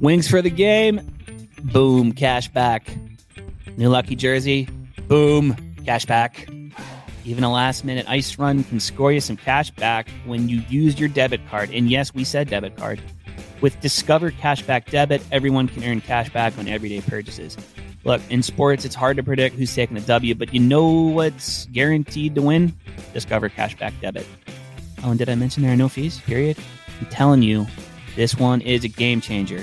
Wings for the game. Boom, cash back. New lucky jersey. Boom, cash back. Even a last minute ice run can score you some cash back when you use your debit card. And yes, we said debit card. With Discover Cashback Debit, everyone can earn cash back on everyday purchases. Look, in sports, it's hard to predict who's taking a W, but you know what's guaranteed to win? Discover Cashback Debit. Oh, and did I mention there are no fees? Period. I'm telling you, this one is a game changer.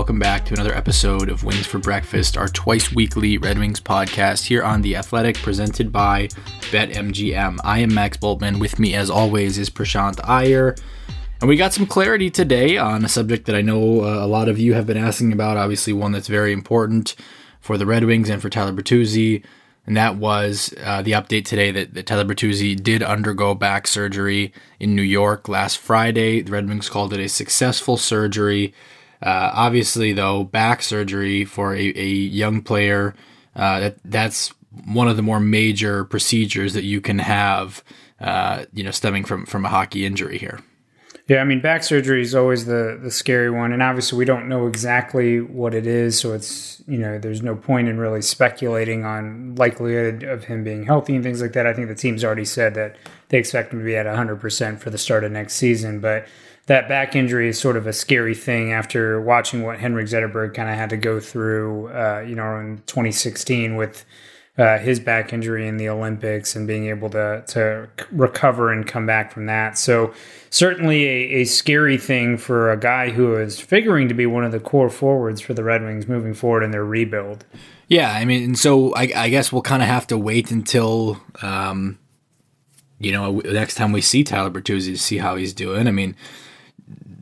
Welcome back to another episode of Wings for Breakfast, our twice weekly Red Wings podcast here on The Athletic, presented by BetMGM. I am Max Bultman. With me, as always, is Prashanth Iyer. And we got some clarity today on a subject that I know uh, a lot of you have been asking about, obviously, one that's very important for the Red Wings and for Tyler Bertuzzi. And that was uh, the update today that, that Tyler Bertuzzi did undergo back surgery in New York last Friday. The Red Wings called it a successful surgery. Uh, obviously, though, back surgery for a, a young player, uh, that that's one of the more major procedures that you can have, uh, you know, stemming from from a hockey injury here. Yeah, I mean, back surgery is always the the scary one, and obviously we don't know exactly what it is, so it's you know there's no point in really speculating on likelihood of him being healthy and things like that. I think the team's already said that they expect him to be at 100 percent for the start of next season, but that back injury is sort of a scary thing after watching what Henrik Zetterberg kind of had to go through, uh, you know, in 2016 with uh, his back injury in the Olympics and being able to to recover and come back from that. So certainly a, a scary thing for a guy who is figuring to be one of the core forwards for the Red Wings moving forward in their rebuild. Yeah, I mean, and so I, I guess we'll kind of have to wait until. Um, you know, next time we see Tyler Bertuzzi to see how he's doing. I mean,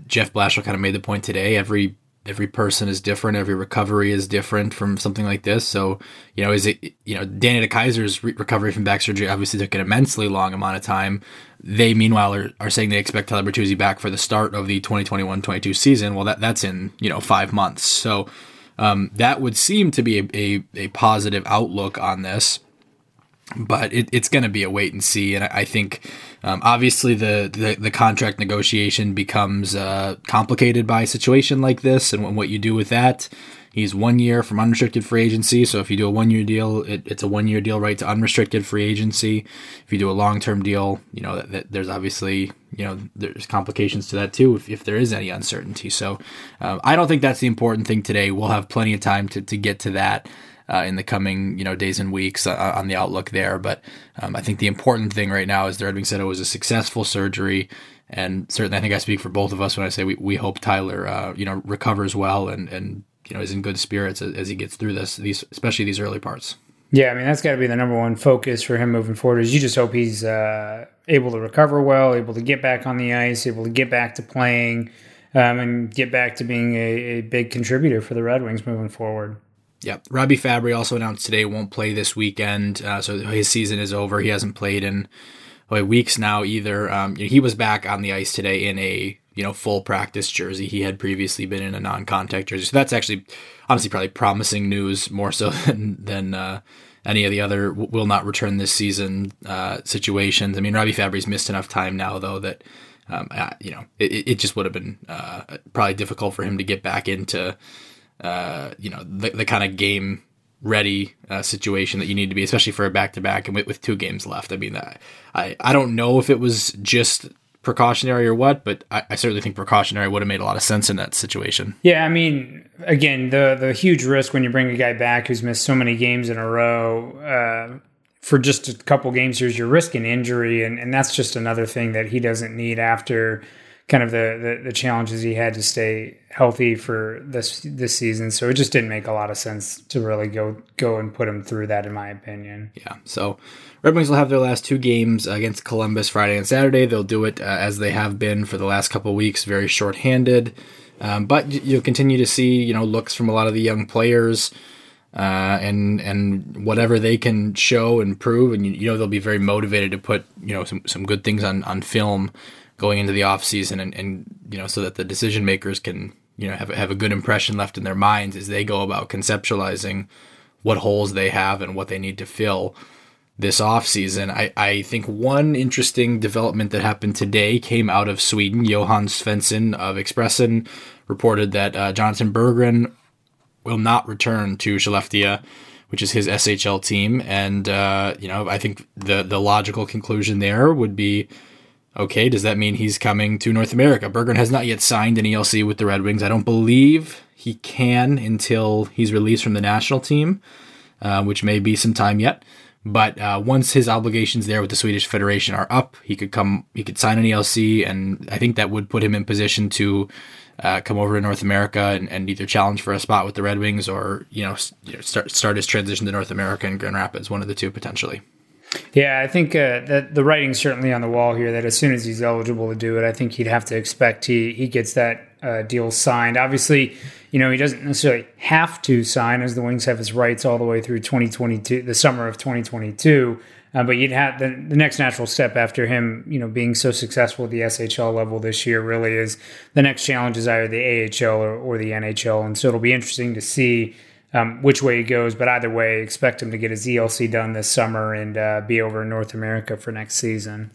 Jeff Blashill kind of made the point today. Every every person is different. Every recovery is different from something like this. So, you know, is it, you know, Danny DeKeyser's re- recovery from back surgery obviously took an immensely long amount of time. They, meanwhile, are, are saying they expect Tyler Bertuzzi back for the start of the 2021-22 season. Well, that that's in, you know, five months. So um, that would seem to be a, a, a positive outlook on this but it, it's going to be a wait and see. And I, I think um, obviously the, the, the contract negotiation becomes uh, complicated by a situation like this and what you do with that. He's one year from unrestricted free agency. So if you do a one year deal, it, it's a one year deal right to unrestricted free agency. If you do a long term deal, you know that, that, there's obviously you know there's complications to that too if, if there is any uncertainty. So um, I don't think that's the important thing today. We'll have plenty of time to, to get to that uh, in the coming you know days and weeks uh, on the outlook there. But um, I think the important thing right now is the Red Wings said it was a successful surgery, and certainly I think I speak for both of us when I say we, we hope Tyler uh, you know recovers well and and you know is in good spirits as, as he gets through this these especially these early parts. Yeah, I mean that's got to be the number one focus for him moving forward. Is you just hope he's uh, able to recover well, able to get back on the ice, able to get back to playing, um, and get back to being a, a, big contributor for the Red Wings moving forward. Yep. Robby Fabbri also announced today won't play this weekend, uh, so his season is over. He hasn't played in weeks now either. Um, he was back on the ice today in a you know full practice jersey. He had previously been in a non-contact jersey, so that's actually honestly probably promising news more so than than uh, any of the other will not return this season uh, situations. I mean, Robby Fabbri's missed enough time now though that. Um, you know, it, it just would have been uh, probably difficult for him to get back into uh, you know, the, the kind of game ready uh, situation that you need to be, especially for a back to back and with, with, two games left. I mean, I I don't know if it was just precautionary or what, but I, I, certainly think precautionary would have made a lot of sense in that situation. Yeah, I mean, again, the the huge risk when you bring a guy back who's missed so many games in a row. Uh, for just a couple games here, you're risking injury, and, and that's just another thing that he doesn't need after kind of the, the, the challenges he had to stay healthy for this this season. So it just didn't make a lot of sense to really go go and put him through that, in my opinion. Yeah. So Red Wings will have their last two games against Columbus Friday and Saturday. They'll do it uh, as they have been for the last couple weeks, very shorthanded. Um, but you'll continue to see, you know, looks from a lot of the young players, uh, and and whatever they can show and prove, and you, you, know they'll be very motivated to put you know some, some good things on, on film going into the off season, and, and you know so that the decision makers can you know have have a good impression left in their minds as they go about conceptualizing what holes they have and what they need to fill this offseason. I, I think one interesting development that happened today came out of Sweden. Johan Svensson of Expressen reported that uh, Jonatan Berggren will not return to Skellefteå, which is his SHL team. And, uh, you know, I think the, the logical conclusion there would be okay, does that mean he's coming to North America? Berggren has not yet signed an ELC with the Red Wings. I don't believe he can until he's released from the national team, uh, which may be some time yet. But uh, once his obligations there with the Swedish Federation are up, he could come, he could sign an ELC, and I think that would put him in position to uh, come over to North America and, and, either challenge for a spot with the Red Wings or you know, start start his transition to North America and Grand Rapids, one of the two potentially. Yeah, I think uh, that the writing's certainly on the wall here. That as soon as he's eligible to do it, I think he'd have to expect he he gets that uh, deal signed. Obviously, you know, he doesn't necessarily have to sign as the Wings have his rights all the way through 2022, the summer of 2022. Uh, but you'd have the, the next natural step after him, you know, being so successful at the SHL level this year really is the next challenge is either the AHL or, or the NHL. And so it'll be interesting to see um, which way he goes. But either way, expect him to get his ELC done this summer and uh, be over in North America for next season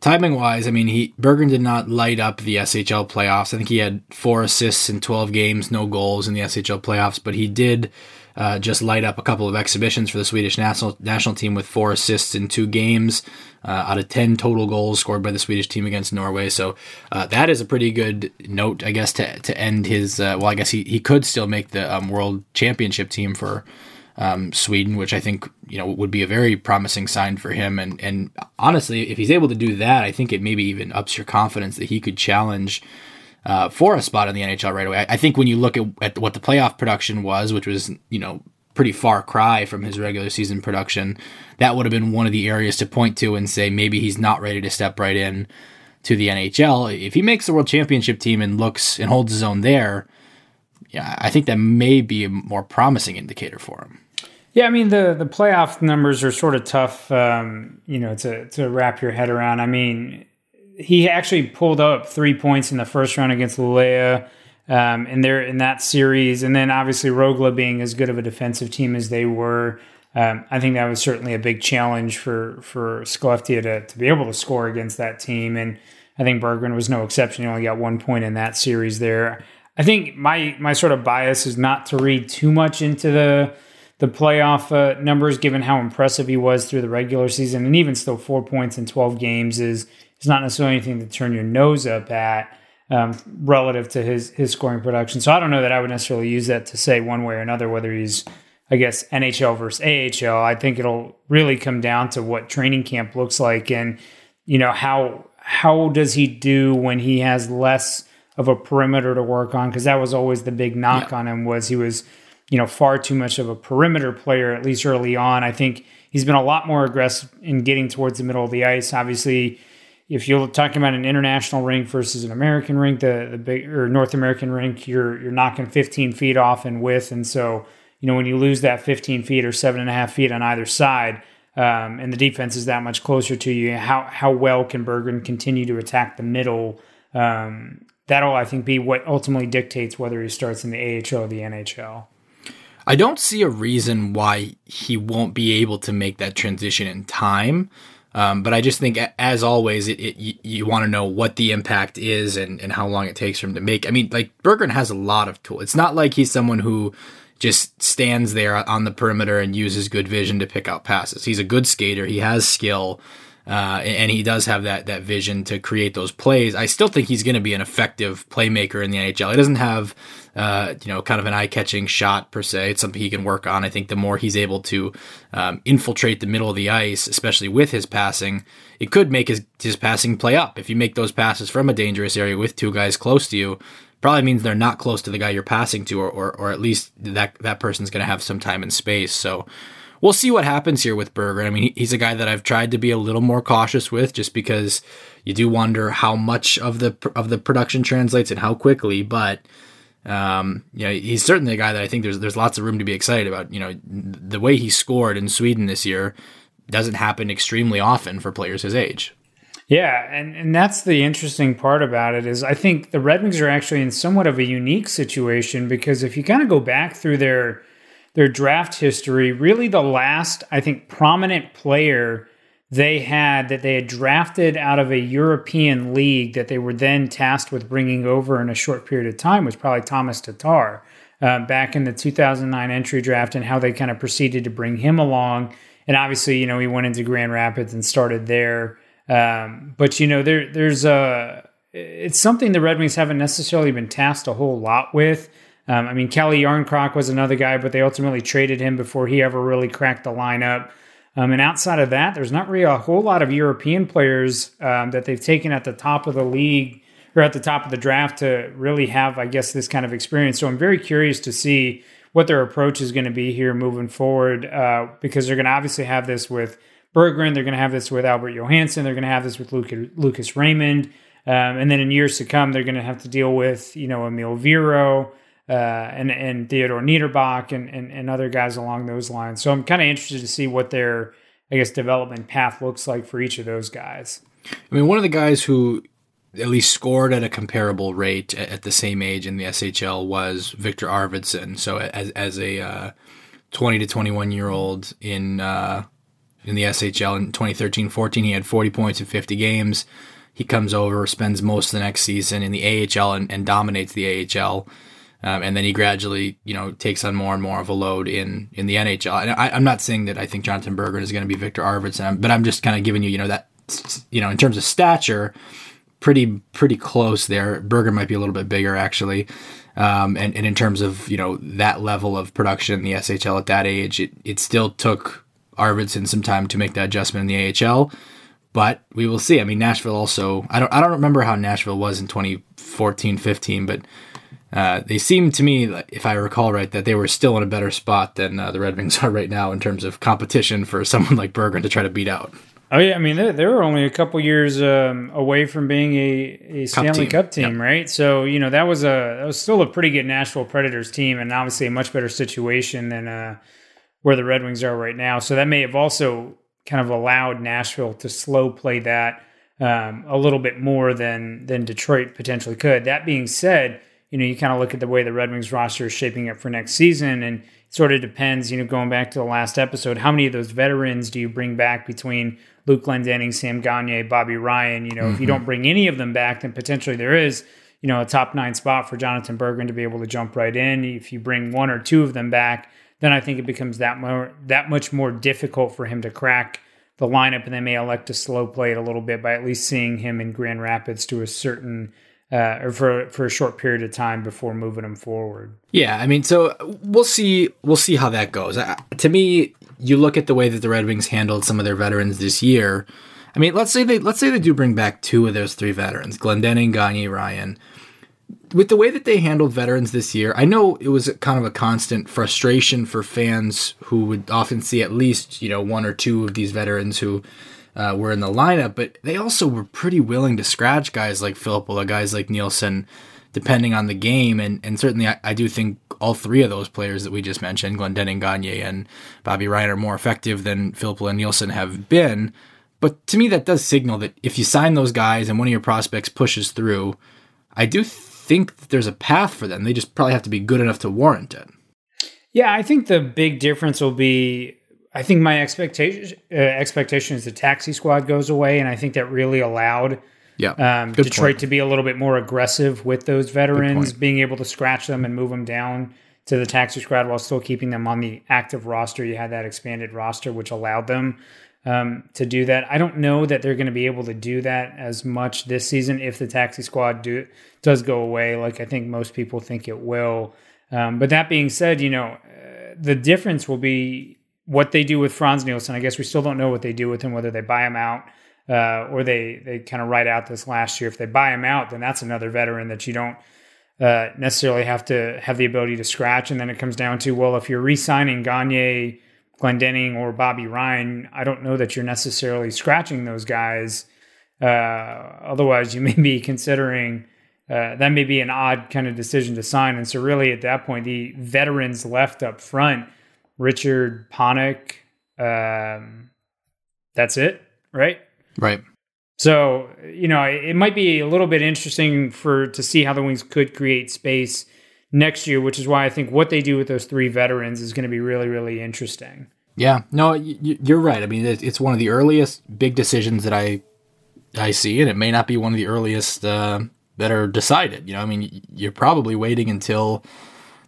timing wise, I mean, he Berggren did not light up the SHL playoffs. I think he had four assists in 12 games, no goals in the SHL playoffs, but he did uh, just light up a couple of exhibitions for the Swedish national national team with four assists in two games uh, out of 10 total goals scored by the Swedish team against Norway. So uh, that is a pretty good note, I guess, to, to end his. Uh, well, I guess he, he could still make the um, World Championship team for um, Sweden, which I think you know would be a very promising sign for him. And and honestly, if he's able to do that, I think it maybe even ups your confidence that he could challenge uh, for a spot in the NHL right away. I, I think when you look at, at what the playoff production was, which was you know pretty far cry from his regular season production, that would have been one of the areas to point to and say maybe he's not ready to step right in to the NHL. If he makes the World Championship team and looks and holds his own there, yeah, I think that may be a more promising indicator for him. Yeah, I mean the the playoff numbers are sort of tough, um, you know, to to wrap your head around. I mean, he actually pulled up three points in the first round against Luleå, um, and they're in that series, and then obviously Rögle being as good of a defensive team as they were. Um, I think that was certainly a big challenge for for Skellefteå to, to be able to score against that team, and I think Berggren was no exception. He only got one point in that series there. I think my my sort of bias is not to read too much into the the playoff uh, numbers, given how impressive he was through the regular season, and even still four points in 12 games is is not necessarily anything to turn your nose up at um, relative to his his scoring production. So I don't know that I would necessarily use that to say one way or another whether he's I guess NHL versus AHL. I think it'll really come down to what training camp looks like, and you know how how does he do when he has less of a perimeter to work on? Because that was always the big knock yeah. on him was he was you know, far too much of a perimeter player, at least early on. I think he's been a lot more aggressive in getting towards the middle of the ice. Obviously, if you're talking about an international rink versus an American rink, the, the big or North American rink, you're you're knocking 15 feet off in width, and so you know when you lose that 15 feet or seven and a half feet on either side, um, and the defense is that much closer to you, how how well can Berggren continue to attack the middle? Um, that'll I think be what ultimately dictates whether he starts in the AHL or the NHL. I don't see a reason why he won't be able to make that transition in time. Um, but I just think, as always, it, it you, you want to know what the impact is and, and how long it takes for him to make. I mean, like Berggren has a lot of tools. It's not like he's someone who just stands there on the perimeter and uses good vision to pick out passes. He's a good skater. He has skill. uh, and he does have that that vision to create those plays. I still think he's going to be an effective playmaker in the NHL. He doesn't have, uh, you know, kind of an eye catching shot per se. It's something he can work on. I think the more he's able to um, infiltrate the middle of the ice, especially with his passing, it could make his his passing play up. If you make those passes from a dangerous area with two guys close to you, probably means they're not close to the guy you're passing to, or or, or at least that that person's going to have some time and space. So we'll see what happens here with Berggren. I mean, he's a guy that I've tried to be a little more cautious with, just because you do wonder how much of the of the production translates and how quickly. But um, you know, he's certainly a guy that I think there's there's lots of room to be excited about. You know, the way he scored in Sweden this year doesn't happen extremely often for players his age. Yeah, and, and that's the interesting part about it is I think the Red Wings are actually in somewhat of a unique situation because if you kind of go back through their their draft history, really the last, I think, prominent player they had that they had drafted out of a European league that they were then tasked with bringing over in a short period of time was probably Thomas Tatar uh, back in the 2009 entry draft and how they kind of proceeded to bring him along. And obviously, you know, he went into Grand Rapids and started there. Um, but you know, there there's a it's something the Red Wings haven't necessarily been tasked a whole lot with. Um, I mean, Calle Jarnkrok was another guy, but they ultimately traded him before he ever really cracked the lineup. Um, and outside of that, there's not really a whole lot of European players um, that they've taken at the top of the league or at the top of the draft to really have, I guess, this kind of experience. So I'm very curious to see what their approach is going to be here moving forward uh, because they're going to obviously have this with Berggren, they're going to have this with Albert Johansson, they're going to have this with Lucas Raymond. Um, and then in years to come, they're going to have to deal with, you know, Emil Viro, uh, and and Theodor Niederbach and, and, and other guys along those lines. So I'm kind of interested to see what their I guess development path looks like for each of those guys. I mean, one of the guys who at least scored at a comparable rate at, the same age in the SHL was Viktor Arvidsson. So as as a uh, 20 to 21 year old in uh, in the SHL in 2013-14, he had 40 points in 50 games. He comes over, spends most of the next season in the AHL and, and dominates the AHL. Um, and then he gradually, you know, takes on more and more of a load in in the NHL. And I, am not saying that I think Jonatan Berggren is going to be Viktor Arvidsson, but I'm just kind of giving you, you know, that, you know, in terms of stature, pretty pretty close there. Berggren might be a little bit bigger actually, um, and and in terms of you know that level of production in the SHL at that age, it it still took Arvidsson some time to make that adjustment in the AHL. But we will see. I mean, Nashville also. I don't. I don't remember how Nashville was in 2014, 15, but uh, they seem to me, if I recall right, that they were still in a better spot than uh, the Red Wings are right now in terms of competition for someone like Berggren to try to beat out. Oh yeah, I mean they, they were only a couple years um, away from being a, a Stanley Cup team, Cup team yep. right? So you know that was a that was still a pretty good Nashville Predators team, and obviously a much better situation than uh, where the Red Wings are right now. So that may have also kind of allowed Nashville to slow play that um, a little bit more than than Detroit potentially could. That being said you know, you kind of look at the way the Red Wings roster is shaping up for next season, and it sort of depends, you know, going back to the last episode, how many of those veterans do you bring back between Luke Glendening, Sam Gagner, Bobby Ryan? You know, mm-hmm. if you mm-hmm. don't bring any of them back, then potentially there is, you know, a top nine spot for Jonatan Berggren to be able to jump right in. If you bring one or two of them back, then I think it becomes that more that much more difficult for him to crack the lineup, and they may elect to slow play it a little bit by at least seeing him in Grand Rapids to a certain uh, or for for a short period of time before moving them forward. Yeah, I mean, so we'll see we'll see how that goes. Uh, to me, you look at the way that the Red Wings handled some of their veterans this year. I mean, let's say they let's say they do bring back two of those three veterans, Glendening, Gagner, Ryan. With the way that they handled veterans this year, I know it was kind of a constant frustration for fans who would often see at least you know one or two of these veterans who uh, were in the lineup, but they also were pretty willing to scratch guys like Filppula, guys like Nielsen, depending on the game. And, and certainly, I, I do think all three of those players that we just mentioned, Glendening, Gagner, and Bobby Ryan, are more effective than Filppula and Nielsen have been. But to me, that does signal that if you sign those guys and one of your prospects pushes through, I do think that there's a path for them. They just probably have to be good enough to warrant it. Yeah, I think the big difference will be I think my expectation uh, expectation is the taxi squad goes away, and I think that really allowed yeah, um, Detroit point. to be a little bit more aggressive with those veterans, being able to scratch them and move them down to the taxi squad while still keeping them on the active roster. You had that expanded roster, which allowed them um, to do that. I don't know that they're going to be able to do that as much this season if the taxi squad do, does go away, like I think most people think it will. Um, but that being said, you know, uh, the difference will be what they do with Frans Nielsen. I guess we still don't know what they do with him, whether they buy him out uh, or they they kind of write out this last year. If they buy him out, then that's another veteran that you don't uh, necessarily have to have the ability to scratch. And then it comes down to well, if you're re-signing Gagner Glendening or Bobby Ryan, I don't know that you're necessarily scratching those guys. Uh, otherwise, you may be considering uh, that may be an odd kind of decision to sign. And so, really, at that point, the veterans left up front, Richard Panik, um, that's it, right? Right. So, you know, it might be a little bit interesting for to see how the Wings could create space next year, which is why I think what they do with those three veterans is going to be really, really interesting. Yeah, no, you're right. I mean, it's one of the earliest big decisions that I I see, and it may not be one of the earliest uh, that are decided. You know, I mean, you're probably waiting until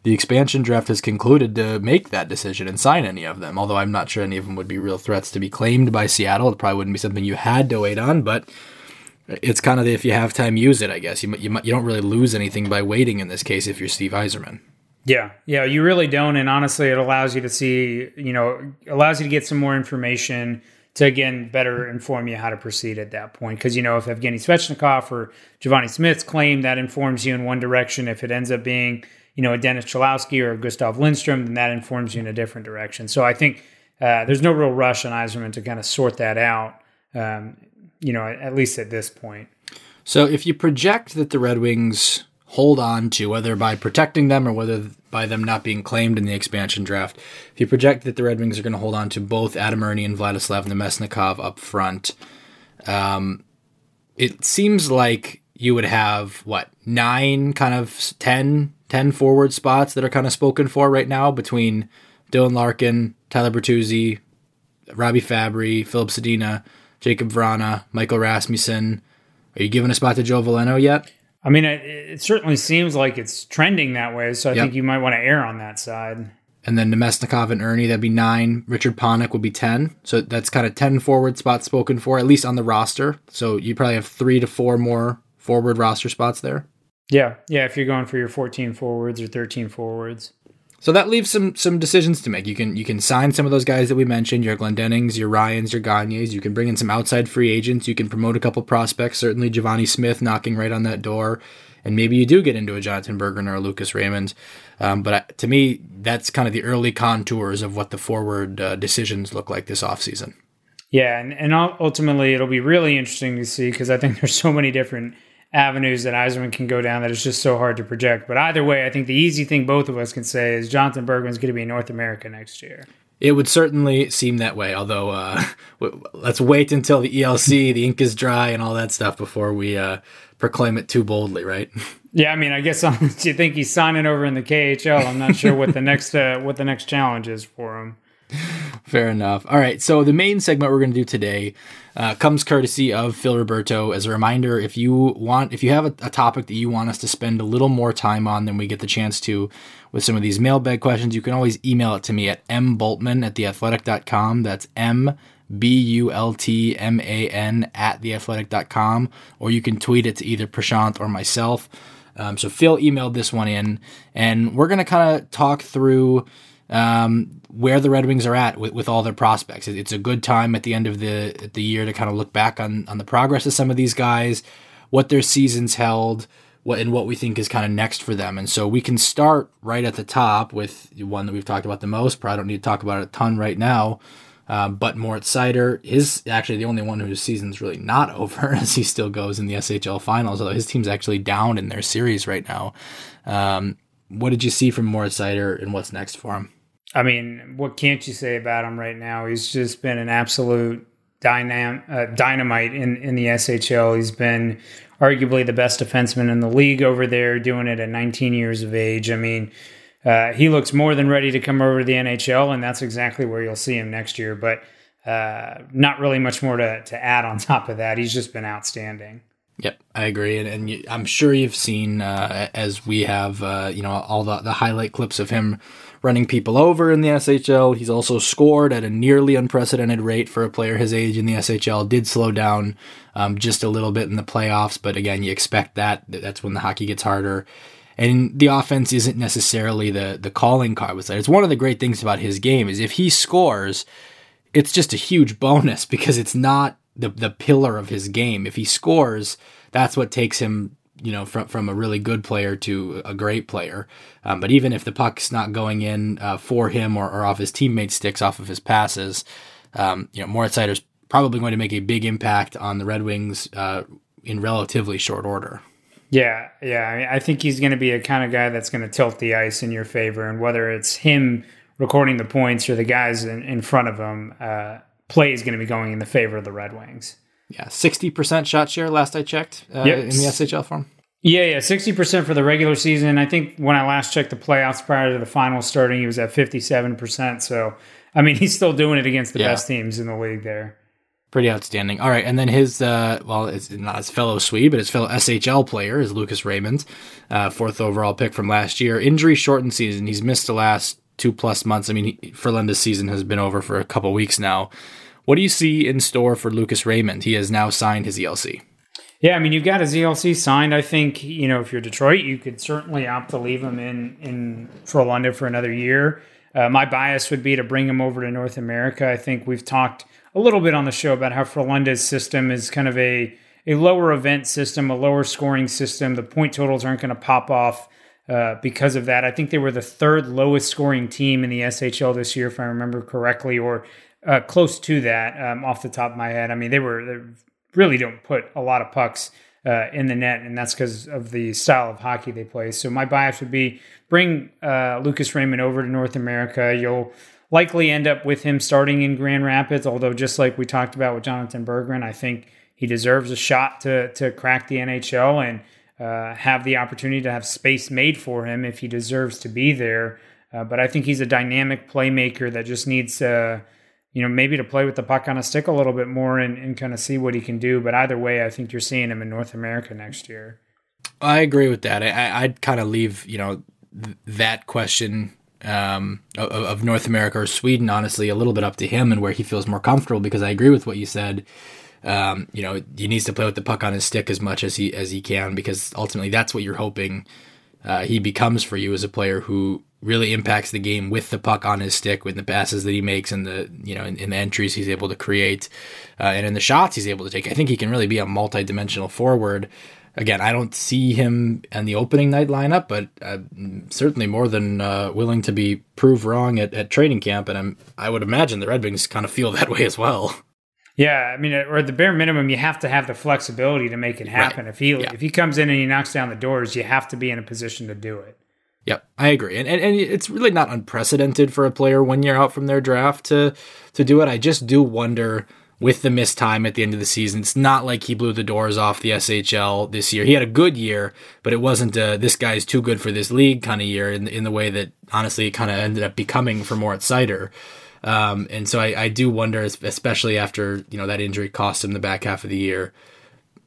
the expansion draft has concluded to make that decision and sign any of them. Although I'm not sure any of them would be real threats to be claimed by Seattle. It probably wouldn't be something you had to wait on, but it's kind of the, if you have time, use it. I guess you you you don't really lose anything by waiting in this case if you're Steve Yzerman. Yeah, yeah, you really don't, and honestly, it allows you to see, you know, allows you to get some more information to again better inform you how to proceed at that point. Because you know, if Evgeny Svechnikov or Givani Smith's claim that informs you in one direction, if it ends up being you know a Dennis Cholowski or Gustav Lindstrom, then that informs you in a different direction. So I think uh, there's no real rush on Yzerman to kind of sort that out. Um, you know, at least at this point. So if you project that the Red Wings hold on to, whether by protecting them or whether by them not being claimed in the expansion draft, if you project that the Red Wings are going to hold on to both Adam Erne and Vladislav Namestnikov up front, um, it seems like you would have, what, nine, kind of 10, 10 forward spots that are kind of spoken for right now between Dylan Larkin, Tyler Bertuzzi, Robby Fabbri, Filip Zadina, Jakub Vrana, Michael Rasmussen. Are you giving a spot to Joe Veleno yet? I mean, it, it certainly seems like it's trending that way. So I yep. think you might want to err on that side. And then Namestnikov and Erne, that'd be nine. Richard Panik would be 10. So that's kind of 10 forward spots spoken for, at least on the roster. So you probably have three to four more forward roster spots there. Yeah. Yeah. If you're going for your 14 forwards or 13 forwards. So that leaves some some decisions to make. You can you can sign some of those guys that we mentioned, your Glendenings, your Ryans, your Gagners. You can bring in some outside free agents. You can promote a couple prospects. Certainly Givani Smith knocking right on that door, and maybe you do get into a Jonatan Berggren or a Lucas Raymond. Um, but to me, that's kind of the early contours of what the forward uh, decisions look like this offseason. Yeah, and, and ultimately it'll be really interesting to see because I think there's so many different avenues that Yzerman can go down that it's just so hard to project. But either way, I think the easy thing both of us can say is Jonatan Berggren's going to be in North America next year. It would certainly seem that way, although uh, let's wait until the ELC, the ink is dry, and all that stuff before we uh, proclaim it too boldly, right? Yeah, I mean, I guess unless you think he's signing over in the KHL, I'm not sure what the next uh, what the next challenge is for him. Fair enough. All right. So the main segment we're going to do today uh, comes courtesy of Phil Roberto. As a reminder, if you want, if you have a, a, topic that you want us to spend a little more time on than we get the chance to with some of these mailbag questions, you can always email it to me at mbultman at theathletic.com. That's M B U L T M A N at theathletic.com. Or you can tweet it to either Prashanth or myself. Um, so Phil emailed this one in, and we're going to kind of talk through um, where the Red Wings are at with, with all their prospects. It's a good time at the end of the the year to kind of look back on on the progress of some of these guys, what their seasons held, what and what we think is kind of next for them. And so we can start right at the top with one that we've talked about the most. Probably don't need to talk about it a ton right now. Um, but Moritz Seider is actually the only one whose season's really not over as he still goes in the SHL finals, although his team's actually down in their series right now. Um, what did you see from Moritz Seider and what's next for him? I mean, what can't you say about him right now? He's just been an absolute dynam- uh, dynamite in, in the SHL. He's been arguably the best defenseman in the league over there, doing it at 19 years of age. I mean, uh, he looks more than ready to come over to the NHL, and that's exactly where you'll see him next year. But uh, not really much more to, to add on top of that. He's just been outstanding. Yep, I agree, and, and you, I'm sure you've seen uh, as we have, uh, you know, all the, the highlight clips of him running people over in the SHL. He's also scored at a nearly unprecedented rate for a player his age in the SHL. Did slow down um, just a little bit in the playoffs, but again, you expect that. That's when the hockey gets harder. And the offense isn't necessarily the the calling card with that. It's one of the great things about his game is if he scores, it's just a huge bonus because it's not the the pillar of his game. If he scores, that's what takes him you know from from a really good player to a great player. Um, but even if the puck's not going in uh, for him or, or, off his teammates' sticks off of his passes, um, you know Moritz Seider's probably going to make a big impact on the Red Wings uh, in relatively short order. Yeah, yeah. I, mean, I think he's going to be a kind of guy that's going to tilt the ice in your favor, and whether it's him recording the points or the guys in, in front of him, uh, play is going to be going in the favor of the Red Wings. Yeah, sixty percent shot share last I checked uh, yep. in the SHL form. Yeah, yeah, sixty percent for the regular season. I think when I last checked the playoffs prior to the finals starting, he was at fifty-seven percent. So, I mean, he's still doing it against the yeah. best teams in the league there. Pretty outstanding. All right, and then his uh, well, it's not his fellow Swede, but his fellow SHL player is Lucas Raymond, uh, fourth overall pick from last year. Injury shortened season. He's missed the last two plus months. I mean, for Frölunda's season has been over for a couple weeks now. What do you see in store for Lucas Raymond? He has now signed his ELC. Yeah, I mean, you've got his ELC signed. I think you know if you're Detroit, you could certainly opt to leave him in in Frölunda for another year. Uh, my bias would be to bring him over to North America. I think we've talked a little bit on the show about how Frölunda's system is kind of a a lower event system, a lower scoring system. The point totals aren't going to pop off uh, because of that. I think they were the third lowest scoring team in the SHL this year, if I remember correctly, or uh, close to that um, off the top of my head. I mean, they were they really don't put a lot of pucks uh, in the net, and that's because of the style of hockey they play. So my bias would be bring uh, Lucas Raymond over to North America. You'll likely end up with him starting in Grand Rapids, although just like we talked about with Jonatan Berggren, I think he deserves a shot to to crack the NHL and uh, have the opportunity to have space made for him if he deserves to be there. Uh, but I think he's a dynamic playmaker that just needs to you know, maybe to play with the puck on a stick a little bit more and, and kind of see what he can do. But either way, I think you're seeing him in North America next year. I agree with that. I, would kind of leave, you know, th- that question um, of, of, North America or Sweden, honestly, a little bit up to him and where he feels more comfortable. Because I agree with what you said. Um, you know, he needs to play with the puck on his stick as much as he as he can because ultimately that's what you're hoping uh, he becomes for you as a player who really impacts the game with the puck on his stick, with the passes that he makes and the you know in, in the entries he's able to create, uh, and in the shots he's able to take. I think he can really be a multi-dimensional forward. Again, I don't see him in the opening night lineup, but I'm certainly more than uh, willing to be proved wrong at, at training camp, and I'm I would imagine the Red Wings kind of feel that way as well. Yeah, I mean, or at the bare minimum, you have to have the flexibility to make it happen. Right. If he yeah. if he comes in and he knocks down the doors, you have to be in a position to do it. Yep, I agree, and, and and it's really not unprecedented for a player one year out from their draft to to do it. I just do wonder with the missed time at the end of the season. It's not like he blew the doors off the SHL this year. He had a good year, but it wasn't a, this guy's too good for this league kind of year in in the way that honestly it kind of ended up becoming for Moritz Seider. Um, and so I, I do wonder, especially after you know that injury cost him the back half of the year,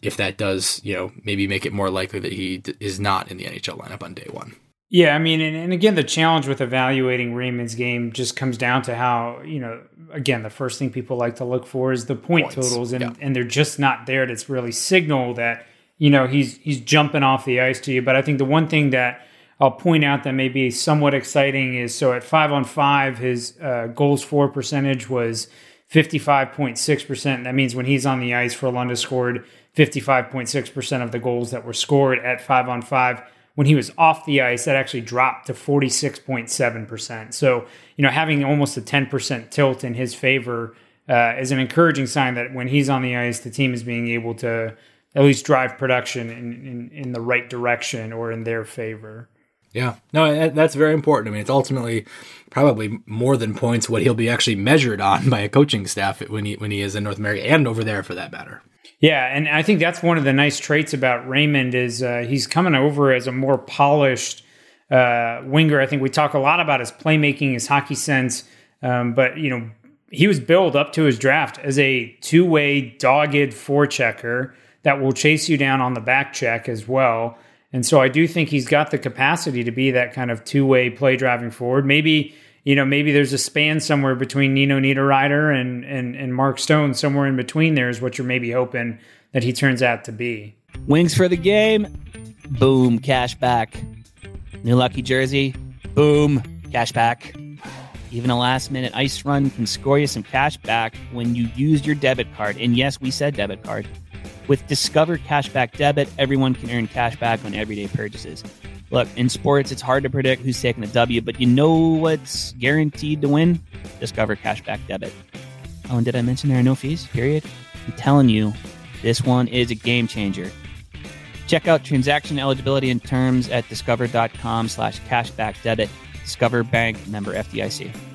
if that does you know maybe make it more likely that he d- is not in the NHL lineup on day one. Yeah, I mean, and, and, again, the challenge with evaluating Raymond's game just comes down to how you know. Again, the first thing people like to look for is the point Points. totals, and yeah. and they're just not there to really signal that you know he's he's jumping off the ice to you. But I think the one thing that I'll point out that maybe somewhat exciting is so at five on five, his uh, goals for percentage was 55.6%. That means when he's on the ice, for Frölunda scored 55.6% of the goals that were scored at five on five. When he was off the ice, that actually dropped to 46.7%. So, you know, having almost a 10% tilt in his favor uh, is an encouraging sign that when he's on the ice, the team is being able to at least drive production in, in, in the right direction or in their favor. Yeah, no, that's very important. I mean, it's ultimately probably more than points what he'll be actually measured on by a coaching staff when he when he is in North America and over there for that matter. Yeah, and I think that's one of the nice traits about Raymond is uh, he's coming over as a more polished uh, winger. I think we talk a lot about his playmaking, his hockey sense, um, but you know he was billed up to his draft as a two way dogged forechecker that will chase you down on the back check as well. And so I do think he's got the capacity to be that kind of two way play driving forward. Maybe you know, maybe there's a span somewhere between Nino Niederreiter and, and, and Mark Stone. Somewhere in between there is what you're maybe hoping that he turns out to be. Wings for the game. Boom, cash back. New lucky jersey. Boom, cash back. Even a last minute ice run can score you some cash back when you use your debit card. And yes, we said debit card. With Discover Cashback Debit, everyone can earn cash back on everyday purchases. Look, in sports, it's hard to predict who's taking a W, but you know what's guaranteed to win? Discover Cashback Debit. Oh, and did I mention there are no fees? Period. I'm telling you, this one is a game changer. Check out transaction eligibility and terms at discover.com slash cashback debit. Discover Bank member FDIC.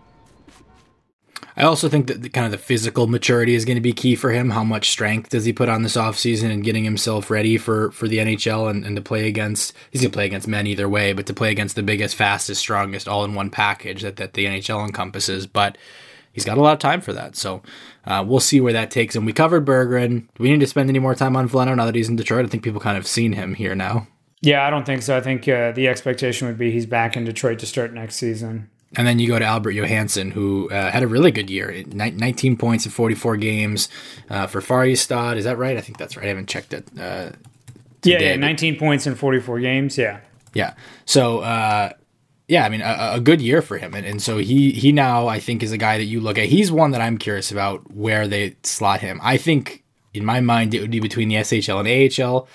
I also think that the, kind of the physical maturity is going to be key for him. How much strength does he put on this offseason and getting himself ready for, for the NHL and, and to play against, he's going to play against men either way, but to play against the biggest, fastest, strongest, all in one package that, that the NHL encompasses. But he's got a lot of time for that. So uh, we'll see where that takes him. We covered Berggren. Do we need to spend any more time on Veleno now that he's in Detroit? I think people kind of seen him here now. Yeah, I don't think so. I think uh, the expectation would be he's back in Detroit to start next season. And then you go to Albert Johansson, who uh, had a really good year 19 points in 44 games uh, for Färjestad. Is that right? I think that's right. I haven't checked it. Uh, yeah, yeah, 19 points in 44 games. Yeah. Yeah. So, uh, yeah, I mean, a, a, good year for him. And, and so he, he now, I think, is a guy that you look at. He's one that I'm curious about where they slot him. I think, in my mind, it would be between the SHL and AHL.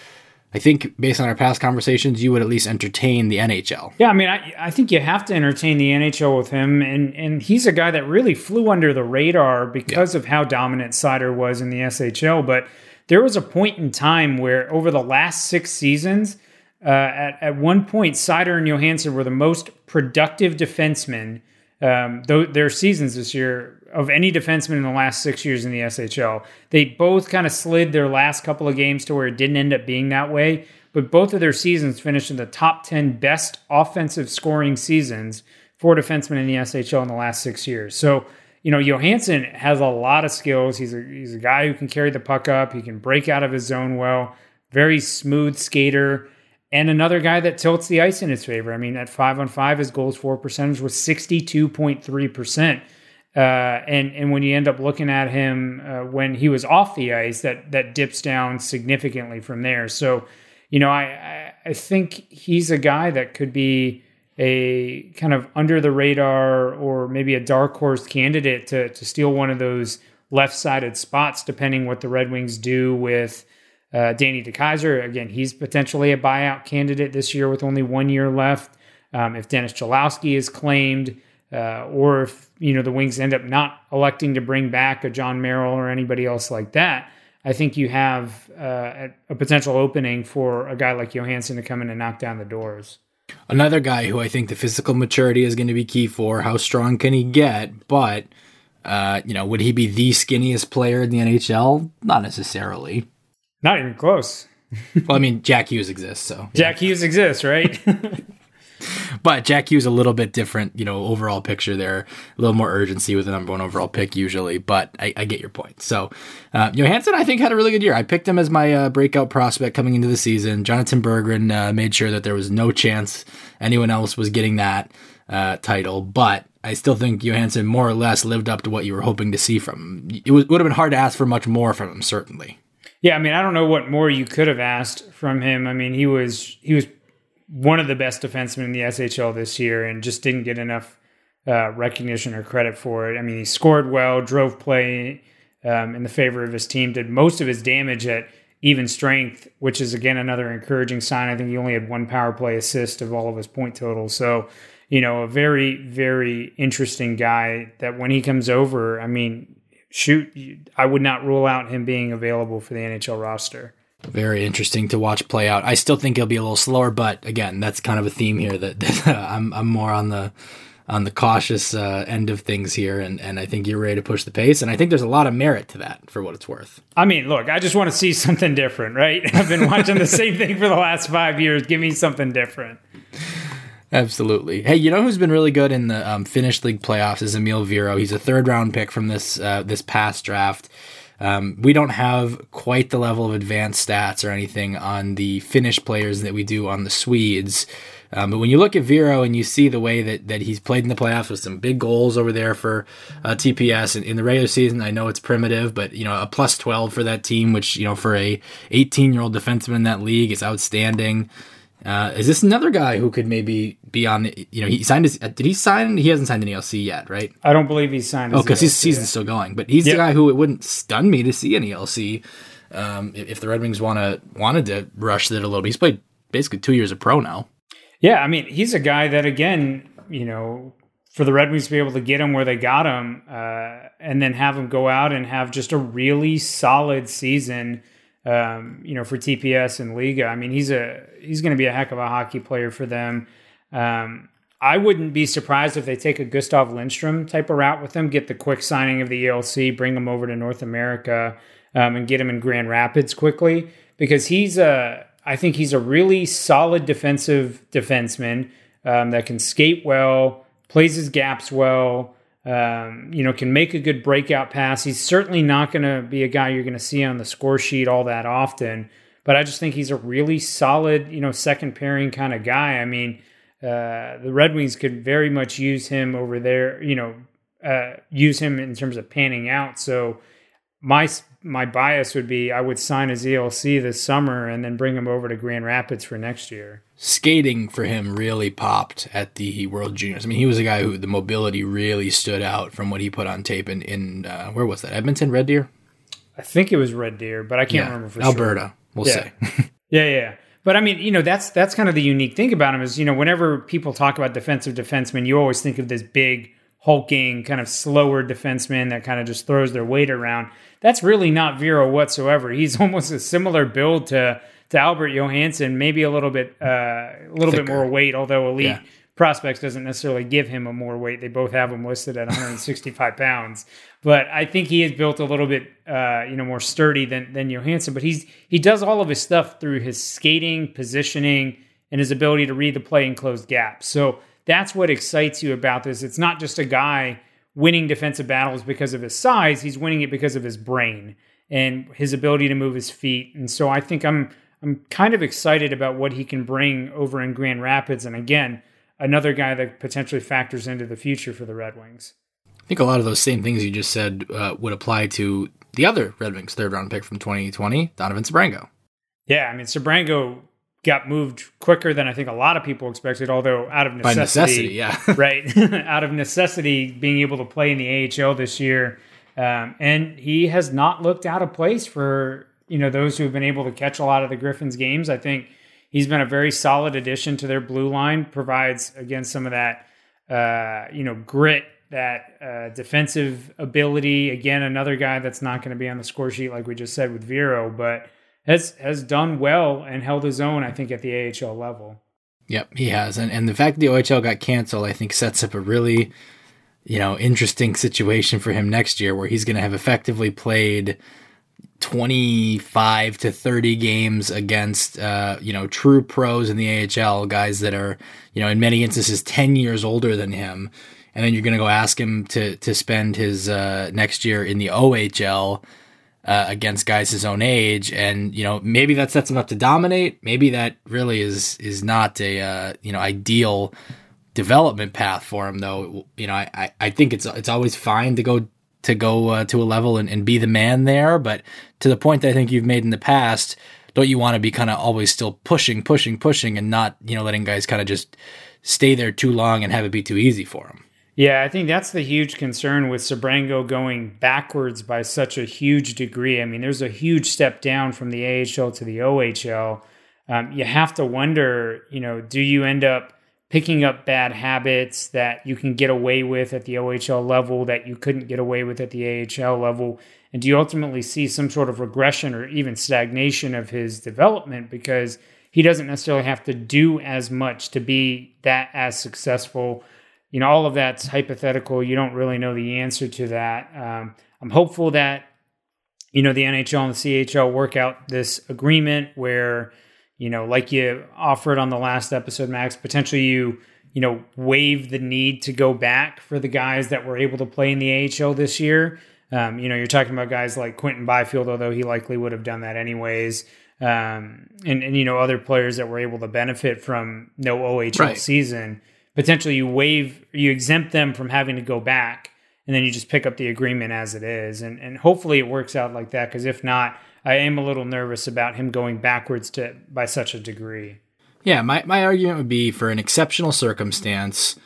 I think based on our past conversations, you would at least entertain the NHL. Yeah, I mean, I, I think you have to entertain the NHL with him, and and he's a guy that really flew under the radar because yeah. of how dominant Seider was in the SHL. But there was a point in time where over the last six seasons, uh, at at one point, Seider and Johansson were the most productive defensemen. Um, th- their seasons this year of any defenseman in the last six years in the SHL. They both kind of slid their last couple of games to where it didn't end up being that way, but both of their seasons finished in the top 10 best offensive scoring seasons for defensemen in the SHL in the last six years. So, you know, Johansson has a lot of skills. He's a, he's a guy who can carry the puck up, he can break out of his zone well, very smooth skater. And another guy that tilts the ice in his favor. I mean, at five on five, his goals for percentage was 62.3%. Uh, and and when you end up looking at him uh, when he was off the ice, that that dips down significantly from there. So, you know, I I think he's a guy that could be a kind of under the radar or maybe a dark horse candidate to to steal one of those left sided spots, depending what the Red Wings do with. Uh, Danny DeKeyser, again, he's potentially a buyout candidate this year with only one year left. Um, if Dennis Cholowski is claimed, uh, or if you know the Wings end up not electing to bring back a Jon Merrill or anybody else like that, I think you have uh, a potential opening for a guy like Johansson to come in and knock down the doors. Another guy who I think the physical maturity is going to be key for. How strong can he get? But uh, you know, would he be the skinniest player in the NHL? Not necessarily. Not even close. well, I mean, Jack Hughes exists, so Jack Hughes exists, right? but Jack Hughes a little bit different, you know, overall picture there. A little more urgency with the number one overall pick usually, but I, I get your point. So uh, Johansson, I think, had a really good year. I picked him as my uh, breakout prospect coming into the season. Jonatan Berggren uh, made sure that there was no chance anyone else was getting that uh, title, but I still think Johansson more or less lived up to what you were hoping to see from him. It would have been hard to ask for much more from him, certainly. Yeah, I mean, I don't know what more you could have asked from him. I mean, he was he was one of the best defensemen in the SHL this year and just didn't get enough uh, recognition or credit for it. I mean, he scored well, drove play um, in the favor of his team, did most of his damage at even strength, which is again another encouraging sign. I think he only had one power play assist of all of his point totals. So, you know, a very, very interesting guy that when he comes over, I mean, shoot, I would not rule out him being available for the NHL roster. Very interesting to watch play out. I still think he'll be a little slower, but again, that's kind of a theme here that, that I'm I'm more on the on the cautious uh, end of things here, and and I think you're ready to push the pace, and I think there's a lot of merit to that for what it's worth. I mean, look, I just want to see something different, right? I've been watching the same thing for the last five years. Give me something different. Absolutely. Hey, you know who's been really good in the um, Finnish league playoffs is Emil Viro. He's a third round pick from this uh, this past draft. Um, we don't have quite the level of advanced stats or anything on the Finnish players that we do on the Swedes. Um, but when you look at Viro and you see the way that, that he's played in the playoffs with some big goals over there for uh, TPS and in the regular season, I know it's primitive, but you know a plus twelve for that team, which you know for a eighteen year old defenseman in that league is outstanding. Uh, is this another guy who could maybe be on? The, you know, he signed his. Did he sign? He hasn't signed an ELC yet, right? I don't believe he's signed. Oh, because his season's still going. But he's yep. the guy who it wouldn't stun me to see an ELC um, if the Red Wings want to wanted to rush it a little. bit. He's played basically two years of pro now. Yeah, I mean, he's a guy that again, you know, for the Red Wings to be able to get him where they got him, uh, and then have him go out and have just a really solid season um, you know, for TPS and Liiga. I mean, he's a he's going to be a heck of a hockey player for them. Um, I wouldn't be surprised if they take a Gustav Lindstrom type of route with them, get the quick signing of the ELC, bring him over to North America, um, and get him in Grand Rapids quickly because he's a I think he's a really solid defensive defenseman um, that can skate well, plays his gaps well um, you know, can make a good breakout pass. He's certainly not going to be a guy you're going to see on the score sheet all that often, but I just think he's a really solid, you know, second pairing kind of guy. I mean, uh, the Red Wings could very much use him over there, you know, uh, use him in terms of panning out. So my my bias would be I would sign a ZLC this summer and then bring him over to Grand Rapids for next year. Skating for him really popped at the World Juniors. I mean, he was a guy who the mobility really stood out from what he put on tape in, in uh, where was that? Edmonton, Red Deer? I think it was Red Deer, but I can't yeah, remember for Alberta, sure. we'll yeah. say. yeah, yeah. But I mean, you know, that's that's kind of the unique thing about him is, you know, whenever people talk about defensive defensemen, you always think of this big hulking, kind of slower defenseman that kind of just throws their weight around. That's really not Viro whatsoever. He's almost a similar build to to Albert Johansson, maybe a little bit uh, a little Thicker. bit more weight, although elite yeah. prospects doesn't necessarily give him a more weight. They both have him listed at 165 pounds, but I think he is built a little bit uh, you know more sturdy than than Johansson. But he's he does all of his stuff through his skating, positioning, and his ability to read the play and close gaps. So that's what excites you about this. It's not just a guy winning defensive battles because of his size, he's winning it because of his brain and his ability to move his feet. And so I think I'm I'm kind of excited about what he can bring over in Grand Rapids and again, another guy that potentially factors into the future for the Red Wings. I think a lot of those same things you just said uh, would apply to the other Red Wings third round pick from 2020, Donovan Sebrango. Yeah, I mean Sebrango got moved quicker than I think a lot of people expected, although out of necessity. necessity yeah. right. out of necessity, being able to play in the AHL this year. Um, and he has not looked out of place for, you know, those who have been able to catch a lot of the Griffins games. I think he's been a very solid addition to their blue line, provides, again, some of that, uh, you know, grit, that uh, defensive ability. Again, another guy that's not going to be on the score sheet, like we just said with Viro, but has has done well and held his own. I think at the AHL level. Yep, he has, and and the fact that the OHL got canceled, I think, sets up a really, you know, interesting situation for him next year, where he's going to have effectively played. 25 to 30 games against uh, you know true pros in the AHL guys that are you know in many instances 10 years older than him and then you're going to go ask him to to spend his uh, next year in the OHL uh, against guys his own age, and you know maybe that sets him up to dominate. Maybe that really is is not a uh, you know ideal development path for him, though. You know, I, I think it's it's always fine to go to go uh, to a level and, and be the man there, but to the point that I think you've made in the past, don't you want to be kind of always still pushing, pushing, pushing, and not you know letting guys kind of just stay there too long and have it be too easy for them. Yeah, I think that's the huge concern with Sebrango going backwards by such a huge degree. I mean, there's a huge step down from the AHL to the OHL. Um, you have to wonder, you know, do you end up picking up bad habits that you can get away with at the OHL level that you couldn't get away with at the AHL level? And do you ultimately see some sort of regression or even stagnation of his development because he doesn't necessarily have to do as much to be that as successful? You know, all of that's hypothetical. You don't really know the answer to that. Um, I'm hopeful that, you know, the NHL and the CHL work out this agreement where, you know, like you offered on the last episode, Max, potentially you you know, waive the need to go back for the guys that were able to play in the AHL this year. Um, you know, you're talking about guys like Quinton Byfield, although he likely would have done that anyways. Um, and, and, you know, other players that were able to benefit from no OHL right. season. Potentially you waive, you exempt them from having to go back, and then you just pick up the agreement as it is. And, and hopefully it works out like that, because if not, I am a little nervous about him going backwards to by such a degree. Yeah, my, my argument would be for an exceptional circumstance,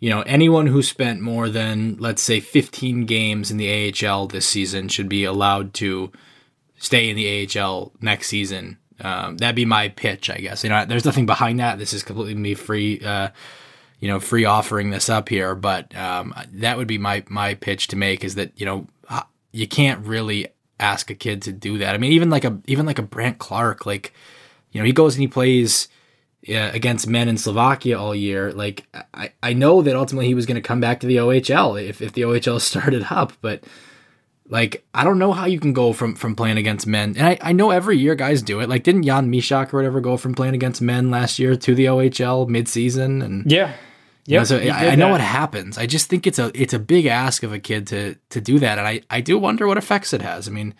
you know, anyone who spent more than, let's say, 15 games in the AHL this season should be allowed to stay in the AHL next season. Um, that'd be my pitch, I guess. You know, there's nothing behind that. This is completely me free, uh, you know, free offering this up here. But um, that would be my my pitch to make is that you know you can't really ask a kid to do that. I mean, even like a even like a Brandt Clarke, like you know, he goes and he plays uh, against men in Slovakia all year. Like I, I know that ultimately he was going to come back to the OHL if, if the OHL started up, but like I don't know how you can go from from playing against men. And I, I know every year guys do it. Like didn't Jan Mysak or whatever go from playing against men last year to the OHL midseason? And yeah. Yeah, so I, I know what happens. I just think it's a it's a big ask of a kid to to do that, and I I do wonder what effects it has. I mean,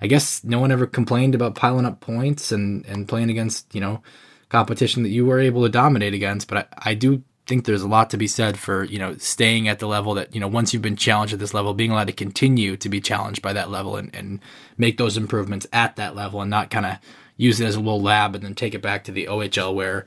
I guess no one ever complained about piling up points and and playing against you know competition that you were able to dominate against. But I, I do think there's a lot to be said for you know staying at the level that you know once you've been challenged at this level being allowed to continue to be challenged by that level and, and make those improvements at that level and not kind of use it as a little lab and then take it back to the OHL where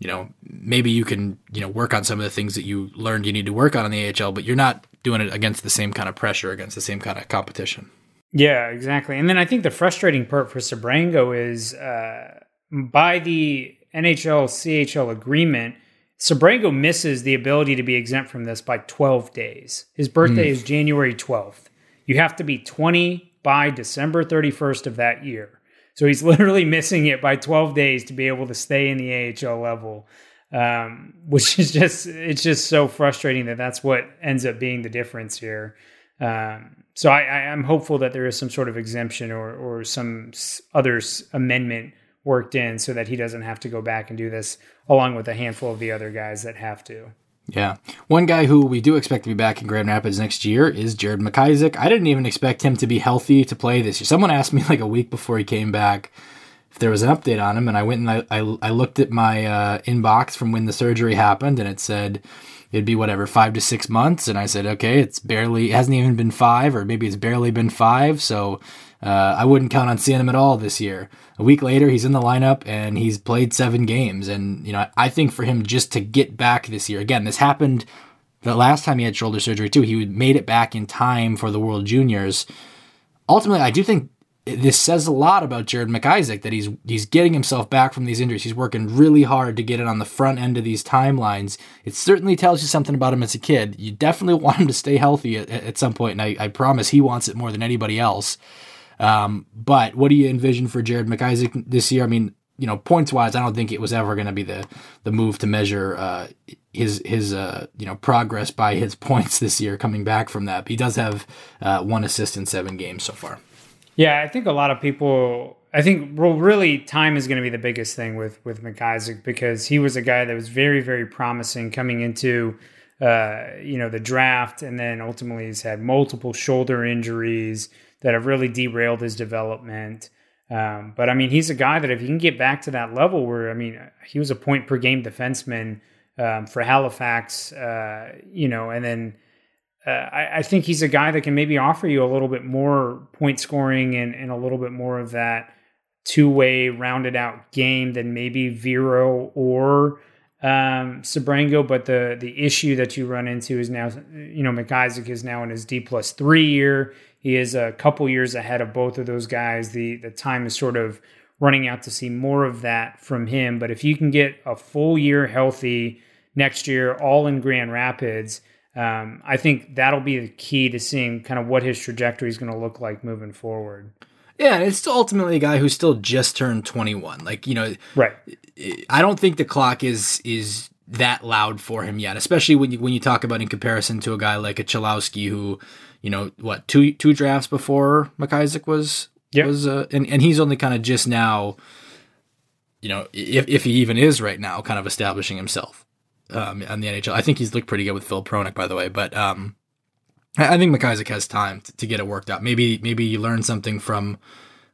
you know maybe you can you know work on some of the things that you learned you need to work on in the AHL but you're not doing it against the same kind of pressure against the same kind of competition yeah exactly and then I think the frustrating part for Sebrango is uh by the NHL CHL agreement, Sebrango misses the ability to be exempt from this by 12 days. His birthday mm. is January 12th. You have to be 20 by December 31st of that year. So he's literally missing it by 12 days to be able to stay in the AHL level, um, which is just it's just so frustrating that that's what ends up being the difference here. Um, so I, am hopeful that there is some sort of exemption or or some other amendment worked in so that he doesn't have to go back and do this along with a handful of the other guys that have to. Yeah. One guy who we do expect to be back in Grand Rapids next year is Jared McIsaac. I didn't even expect him to be healthy to play this year. Someone asked me like a week before he came back if there was an update on him, and I went and I, I, I looked at my uh, inbox from when the surgery happened, and it said it'd be whatever, five to six months. And I said, okay, it's barely, it hasn't even been five, or maybe it's barely been five. So uh, I wouldn't count on seeing him at all this year. A week later, he's in the lineup and he's played seven games. And, you know, I think for him just to get back this year, again, this happened the last time he had shoulder surgery too. He made it back in time for the World Juniors. Ultimately, I do think this says a lot about Jared McIsaac that he's he's getting himself back from these injuries. He's working really hard to get it on the front end of these timelines. It certainly tells you something about him as a kid. You definitely want him to stay healthy at, at some point, and I, I promise he wants it more than anybody else. Um, but what do you envision for Jared McIsaac this year? I mean, you know, points wise, I don't think it was ever going to be the the move to measure uh, his his uh, you know progress by his points this year coming back from that. But he does have uh, one assist in seven games so far. Yeah, I think a lot of people. I think well, really, time is going to be the biggest thing with with McIsaac because he was a guy that was very very promising coming into uh, you know the draft, and then ultimately he's had multiple shoulder injuries that have really derailed his development. Um, but I mean, he's a guy that if he can get back to that level where, I mean, he was a point per game defenseman um, for Halifax, uh, you know, and then uh, I, I, think he's a guy that can maybe offer you a little bit more point scoring and, and a little bit more of that two way rounded out game than maybe Viro or um, Sebrango. But the the issue that you run into is now, you know, McIsaac is now in his D plus three year. He is a couple years ahead of both of those guys. The the time is sort of running out to see more of that from him. But if you can get a full year healthy next year, all in Grand Rapids, Um, I think that'll be the key to seeing kind of what his trajectory is going to look like moving forward. Yeah, it's still ultimately a guy who's still just turned 21. Like, you know, right. I don't think the clock is is that loud for him yet, especially when you when you talk about in comparison to a guy like a Cholowski who, you know, what, two two drafts before McIsaac was yep. was uh, and and he's only kind of just now you know, if if he even is right now kind of establishing himself um on the NHL. I think he's looked pretty good with Phil Hronek by the way, but um I think McIsaac has time to, to, get it worked out. Maybe maybe you learn something from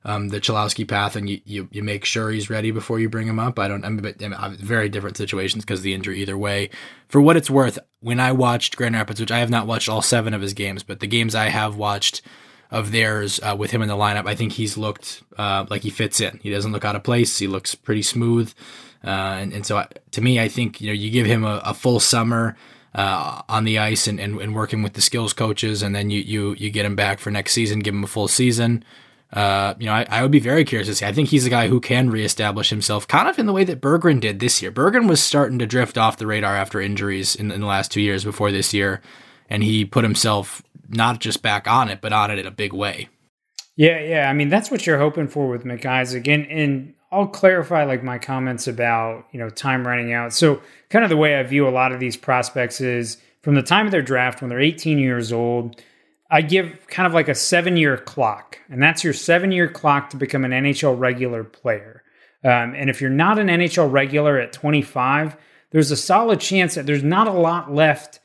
um, the Cholowski path and you, you, you make sure he's ready before you bring him up. I don't. I mean, I mean very different situations because the injury either way. For what it's worth, when I watched Grand Rapids, which I have not watched all seven of his games, but the games I have watched of theirs uh, with him in the lineup, I think he's looked uh, like he fits in. He doesn't look out of place. He looks pretty smooth. Uh, and, and so I, to me, I think you know you give him a, a full summer uh, on the ice and, and, and, working with the skills coaches, and then you, you you get him back for next season, give him a full season. Uh, you know, I, I, would be very curious to see. I think he's a guy who can reestablish himself, kind of in the way that Berggren did this year. Berggren was starting to drift off the radar after injuries in, in the last two years before this year, and he put himself not just back on it, but on it in a big way. Yeah, yeah. I mean, that's what you're hoping for with McIsaac, and and I'll clarify like my comments about you know time running out. So kind of the way I view a lot of these prospects is from the time of their draft when they're 18 years old. I give kind of like a seven year clock, and that's your seven year clock to become an NHL regular player. Um, and if you're not an NHL regular at 25, there's a solid chance that there's not a lot left.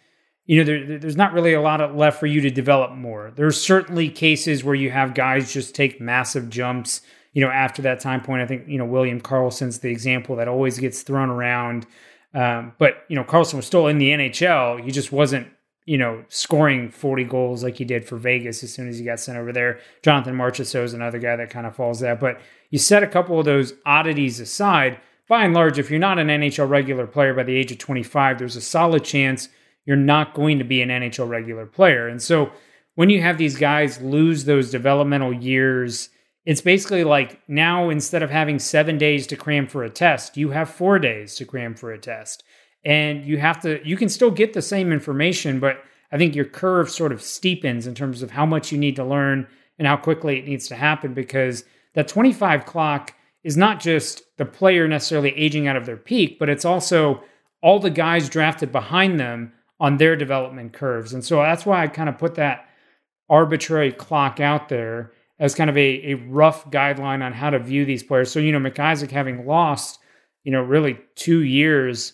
You know, there, there's not really a lot left for you to develop more. There's certainly cases where you have guys just take massive jumps you know, after that time point, I think, you know, William Karlsson's the example that always gets thrown around. Um, but, you know, Carlson was still in the NHL. He just wasn't, you know, scoring 40 goals like he did for Vegas as soon as he got sent over there. Jonathan Marchessault is another guy that kind of falls that. But you set a couple of those oddities aside. By and large, if you're not an NHL regular player by the age of 25, there's a solid chance you're not going to be an NHL regular player. And so when you have these guys lose those developmental years, it's basically like now instead of having seven days to cram for a test, you have four days to cram for a test. And you have to, you can still get the same information, but I think your curve sort of steepens in terms of how much you need to learn and how quickly it needs to happen because that 25 clock is not just the player necessarily aging out of their peak, but it's also all the guys drafted behind them on their development curves. And so that's why I kind of put that arbitrary clock out there as kind of a, a rough guideline on how to view these players. So, you know, McIsaac having lost, you know, really two years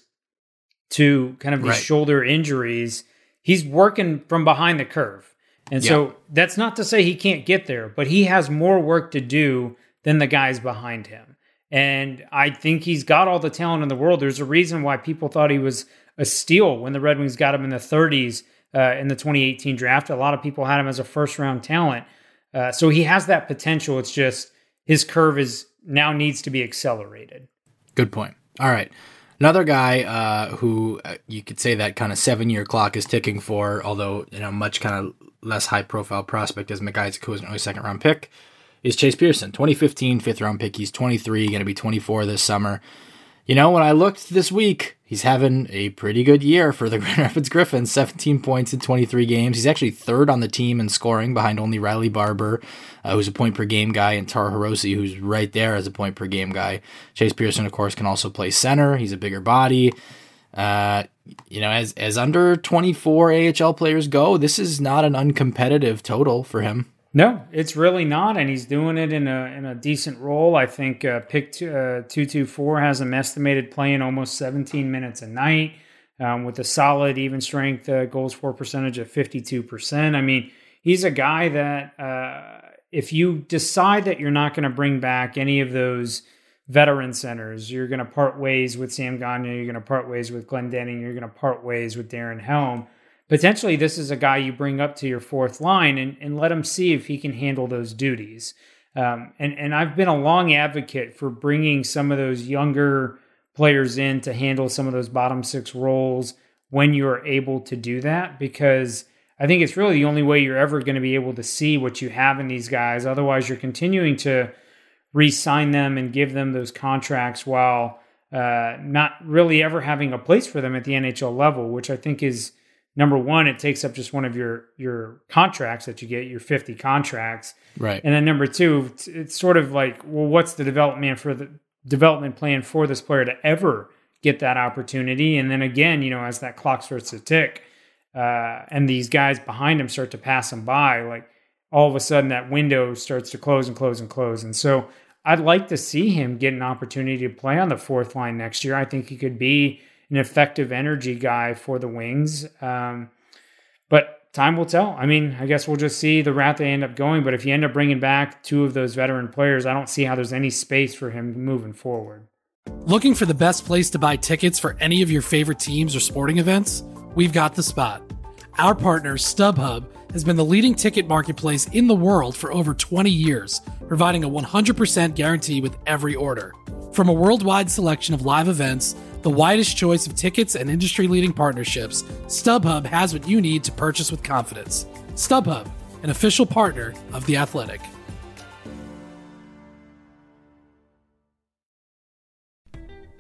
to kind of these right. shoulder injuries, he's working from behind the curve. And yeah. so that's not to say he can't get there, but he has more work to do than the guys behind him. And I think he's got all the talent in the world. There's a reason why people thought he was a steal when the Red Wings got him in the 30s uh, in the 2018 draft. A lot of people had him as a first round talent. Uh, so he has that potential. It's just his curve is now needs to be accelerated. Good point. All right. Another guy uh, who uh, you could say that kind of seven year clock is ticking for, although you know much kind of less high profile prospect as McIsaac, who was an early second round pick, is Chase Pearson, 2015 fifth round pick. He's 23, going to be 24 this summer. You know, when I looked this week, he's having a pretty good year for the Grand Rapids Griffins 17 points in 23 games. He's actually third on the team in scoring behind only Riley Barber, uh, who's a point per game guy, and Taro Hirose, who's right there as a point per game guy. Chase Pearson, of course, can also play center. He's a bigger body. Uh, you know, as as under 24 AHL players go, this is not an uncompetitive total for him. No, it's really not, and he's doing it in a in a decent role. I think uh, pick uh, two two four has him estimated playing almost 17 minutes a night um, with a solid even strength uh, goals for percentage of 52 percent. I mean, he's a guy that uh, if you decide that you're not going to bring back any of those veteran centers, you're going to part ways with Sam Gagner, you're going to part ways with Glendening, you're going to part ways with Darren Helm potentially this is a guy you bring up to your fourth line and, and let him see if he can handle those duties. Um, and, and I've been a long advocate for bringing some of those younger players in to handle some of those bottom six roles when you're able to do that because I think it's really the only way you're ever going to be able to see what you have in these guys. Otherwise, you're continuing to re sign them and give them those contracts while uh, not really ever having a place for them at the NHL level, which I think is number one, it takes up just one of your your contracts that you get, your 50 contracts. Right. And then number two, it's, it's sort of like, well, what's the development for the development plan for this player to ever get that opportunity? And then again, you know, as that clock starts to tick, uh, and these guys behind him start to pass him by, like all of a sudden that window starts to close and close and close. And so I'd like to see him get an opportunity to play on the fourth line next year. I think he could be an effective energy guy for the Wings. Um, but time will tell. I mean, I guess we'll just see the route they end up going. But if you end up bringing back two of those veteran players, I don't see how there's any space for him moving forward. Looking for the best place to buy tickets for any of your favorite teams or sporting events? We've got the spot. Our partner, StubHub, has been the leading ticket marketplace in the world for over 20 years, providing a 100% guarantee with every order. From a worldwide selection of live events, the widest choice of tickets and industry leading partnerships, StubHub has what you need to purchase with confidence. StubHub, an official partner of The Athletic.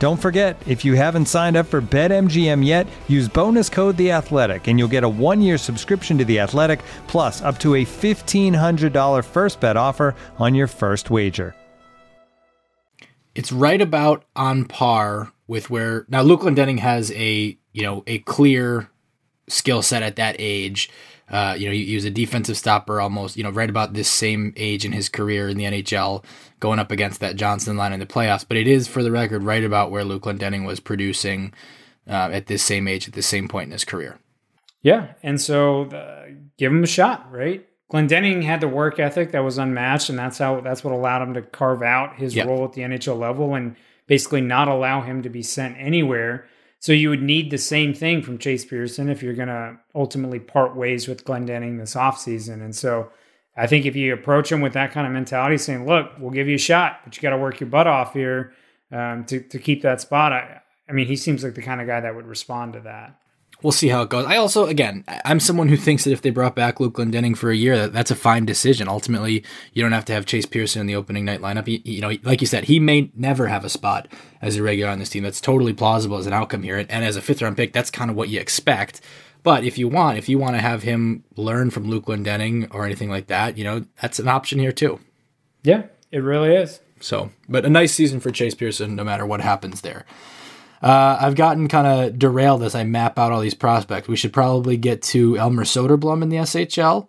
Don't forget, if you haven't signed up for BetMGM yet, use bonus code The Athletic, and you'll get a one-year subscription to The Athletic, plus up to a fifteen hundred dollar first bet offer on your first wager. it's right about on par with where now Luke Glendening has a you know a clear skill set at that age. Uh, you know, he, he was a defensive stopper almost, you know, right about this same age in his career in the NHL, going up against that Johnson line in the playoffs. But it is, for the record, right about where Luke Glendening was producing uh, at this same age, at the same point in his career. Yeah, and so uh, give him a shot, right? Glendening had the work ethic that was unmatched, and that's how that's what allowed him to carve out his Yep. role at the NHL level and basically not allow him to be sent anywhere. So you would need the same thing from Chase Pearson if you're going to ultimately part ways with Glendening this offseason. And so I think if you approach him with that kind of mentality, saying, "Look, we'll give you a shot, but you got to work your butt off here um, to to keep that spot," I, I mean, he seems like the kind of guy that would respond to that. We'll see how it goes. I also, again, I'm someone who thinks that if they brought back Luke Glendening for a year, that that's a fine decision. Ultimately, you don't have to have Chase Pearson in the opening night lineup. You, you know, like you said, he may never have a spot as a regular on this team. That's totally plausible as an outcome here. And, and as a fifth round pick, that's kind of what you expect. But if you want, if you want to have him learn from Luke Glendening or anything like that, you know, that's an option here too. Yeah, it really is. So, but a nice season for Chase Pearson, no matter what happens there. Uh, I've gotten kind of derailed as I map out all these prospects. We should probably get to Elmer Soderblom in the SHL.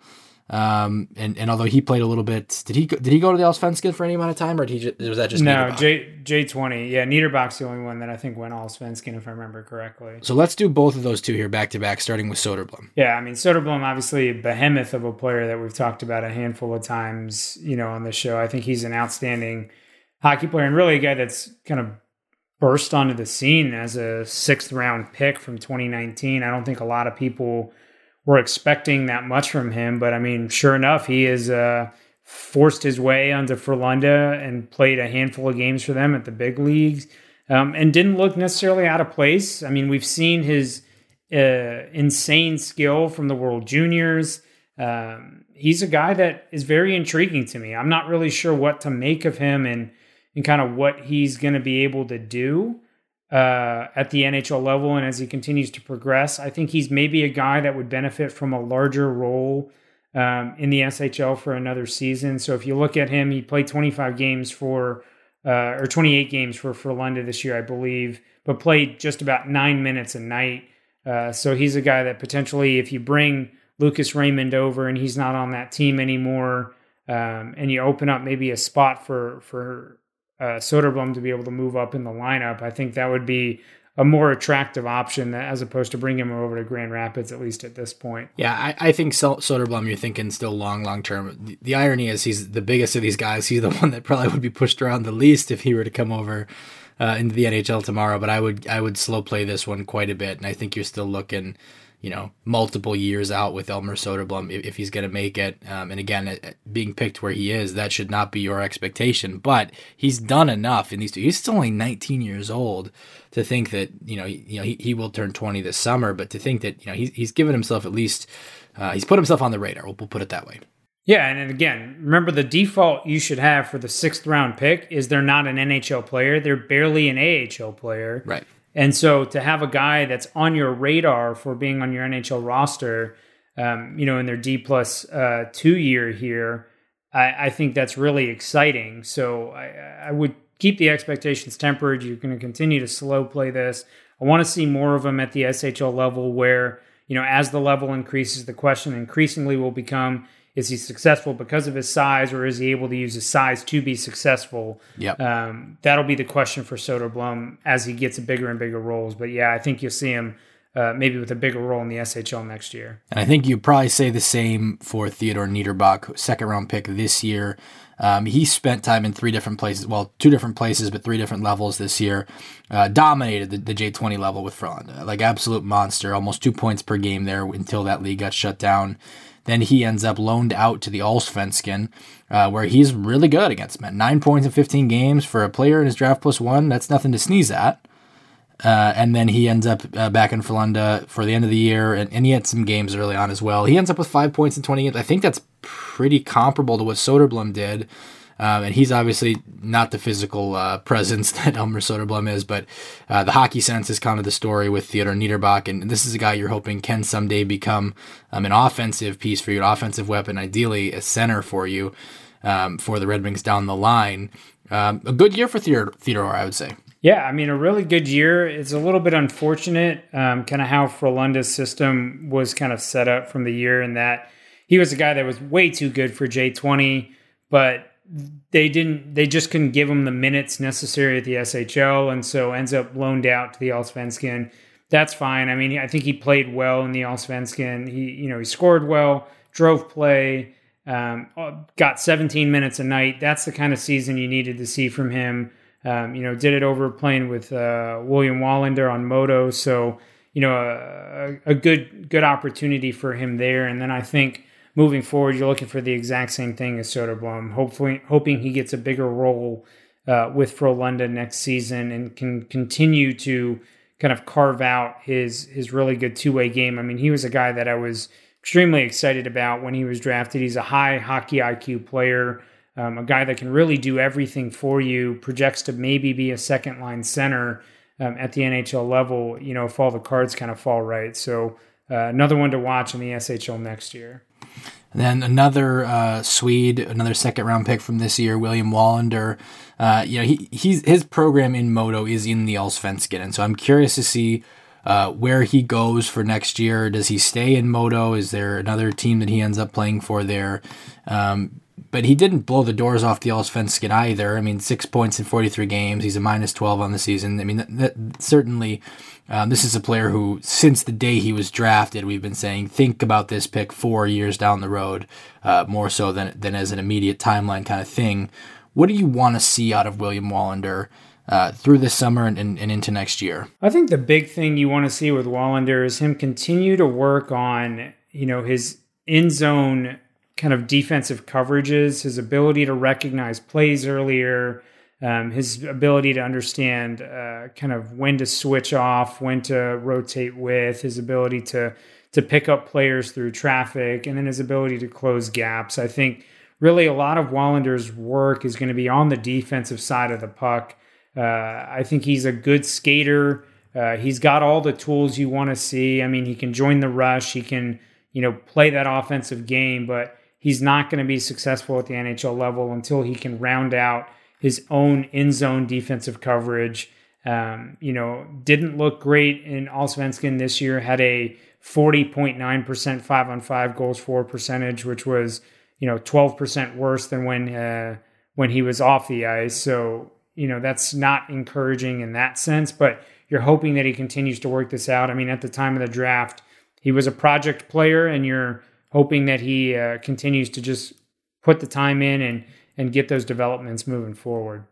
Um, and, and although he played a little bit, did he go, did he go to the Allsvenskan for any amount of time, or did he just, was that just no Niederbach? J J twenty. Yeah, Niederbach's the only one that I think went Allsvenskan, if I remember correctly. So let's do both of those two here back to back, starting with Soderblom. Yeah, I mean Soderblom, obviously a behemoth of a player that we've talked about a handful of times, you know, on the show. I think he's an outstanding hockey player and really a guy that's kind of burst onto the scene as a sixth round pick from 2019. I don't think a lot of people were expecting that much from him, but I mean, sure enough, he has uh, forced his way onto Frölunda and played a handful of games for them at the big leagues, um, and didn't look necessarily out of place. I mean, we've seen his uh, insane skill from the World Juniors. Um, he's a guy that is very intriguing to me. I'm not really sure what to make of him and and kind of what he's going to be able to do uh, at the NHL level and as he continues to progress. I think he's maybe a guy that would benefit from a larger role um, in the SHL for another season. So if you look at him, he played 25 games for uh, or 28 games for for Frölunda this year, I believe, but played just about nine minutes a night Uh, so he's a guy that potentially, if you bring Lucas Raymond over and he's not on that team anymore, um, and you open up maybe a spot for for uh, Soderblom to be able to move up in the lineup, I think that would be a more attractive option as opposed to bringing him over to Grand Rapids, at least at this point. Yeah, I, I think Soderblom, you're thinking still long, long term. The, the, irony is he's the biggest of these guys. He's the one that probably would be pushed around the least if he were to come over uh, into the NHL tomorrow. But I would I would slow play this one quite a bit, and I think you're still looking you know, multiple years out with Elmer Soderblom if, if he's going to make it. Um, and again, being picked where he is, that should not be your expectation. But he's done enough in these two. He's still only 19 years old to think that you know, he, you know, he, he will turn 20 this summer. But to think that you know he's he's given himself at least uh, he's put himself on the radar. We'll, we'll put it that way. Yeah, and again, remember the default you should have for the sixth round pick is they're not an NHL player; they're barely an AHL player. Right. And so to have a guy that's on your radar for being on your NHL roster, um, you know, in their D plus uh, two year here, I, I, think that's really exciting. So I, I, would keep the expectations tempered. You're going to continue to slow play this. I want to see more of them at the SHL level where, you know, as the level increases, the question increasingly will become is he successful because of his size, or is he able to use his size to be successful? Yep. Um, that'll be the question for Soderblom as he gets bigger and bigger roles. But yeah, I think you'll see him uh, maybe with a bigger role in the SHL next year. And I think you probably say the same for Theodor Niederbach, second round pick this year. Um, he spent time in three different places, well, two different places, but three different levels this year. Uh, dominated the, the, J20 level with Frölunda, like absolute monster, almost two points per game there until that league got shut down. Then he ends up loaned out to the Allsvenskan, uh, where he's really good against men. Nine points in 15 games for a player in his draft plus one. That's nothing to sneeze at. Uh, and then he ends up uh, back in Frölunda for the end of the year, and, and, he had some games early on as well. He ends up with five points in 20 games. I think that's pretty comparable to what Soderblom did. Um, and he's obviously not the physical uh, presence that Elmer Soderblom is, but uh, the hockey sense is kind of the story with Theodor Niederbach. And this is a guy you're hoping can someday become um, an offensive piece for you, an offensive weapon, ideally a center for you um, for the Red Wings down the line. Um, a good year for Theodore, Theodore, I would say. Yeah, I mean, a really good year. It's a little bit unfortunate, um, kind of how Frölunda's system was kind of set up from the year, in that he was a guy that was way too good for J20, but they didn't they just couldn't give him the minutes necessary at the SHL and so ends up loaned out to the Allsvenskan. That's fine. I mean, I think he played well in the Allsvenskan. He you know, he scored well, drove play, um, got 17 minutes a night. That's the kind of season you needed to see from him. Um, you know, did it over playing with uh, William Wallinder on Modo, so you know, a, a good good opportunity for him there. And then I think moving forward, you're looking for the exact same thing as Soderblom. Hopefully, hoping he gets a bigger role uh, with Frölunda next season and can continue to kind of carve out his his really good two way game. I mean, he was a guy that I was extremely excited about when he was drafted. He's a high hockey IQ player, um, a guy that can really do everything for you. Projects to maybe be a second line center um, at the NHL level. You know, if all the cards kind of fall right. So. Uh, another one to watch in the SHL next year. And then another uh, Swede, another second round pick from this year, William Wallinder. Uh, you know, he he's his program in Modo is in the Allsvenskan, and so I'm curious to see uh, where he goes for next year. Does he stay in Modo? Is there another team that he ends up playing for there? Um, but he didn't blow the doors off the Allsvenskan either. I mean, six points in 43 games. He's a minus 12 on the season. I mean, that, that certainly um, this is a player who, since the day he was drafted, we've been saying think about this pick four years down the road, uh, more so than than as an immediate timeline kind of thing. What do you want to see out of William Wallinder uh, through this summer and, and, and, into next year? I think the big thing you want to see with Wallinder is him continue to work on you know his in zone kind of defensive coverages, his ability to recognize plays earlier um, his ability to understand uh, kind of when to switch off, when to rotate with, his ability to to pick up players through traffic, and then his ability to close gaps. I think really a lot of Wallinder's work is going to be on the defensive side of the puck. Uh, I think he's a good skater. Uh, he's got all the tools you want to see. I mean, he can join the rush. He can, you know, play that offensive game, but he's not going to be successful at the NHL level until he can round out his own in zone defensive coverage. Um, you know, didn't look great in Allsvenskan this year. Had a 40.9% five on five goals for percentage, which was you know 12% worse than when uh, when he was off the ice. So you know that's not encouraging in that sense. But you're hoping that he continues to work this out. I mean, at the time of the draft, he was a project player, and you're hoping that he uh, continues to just put the time in and and get those developments moving forward.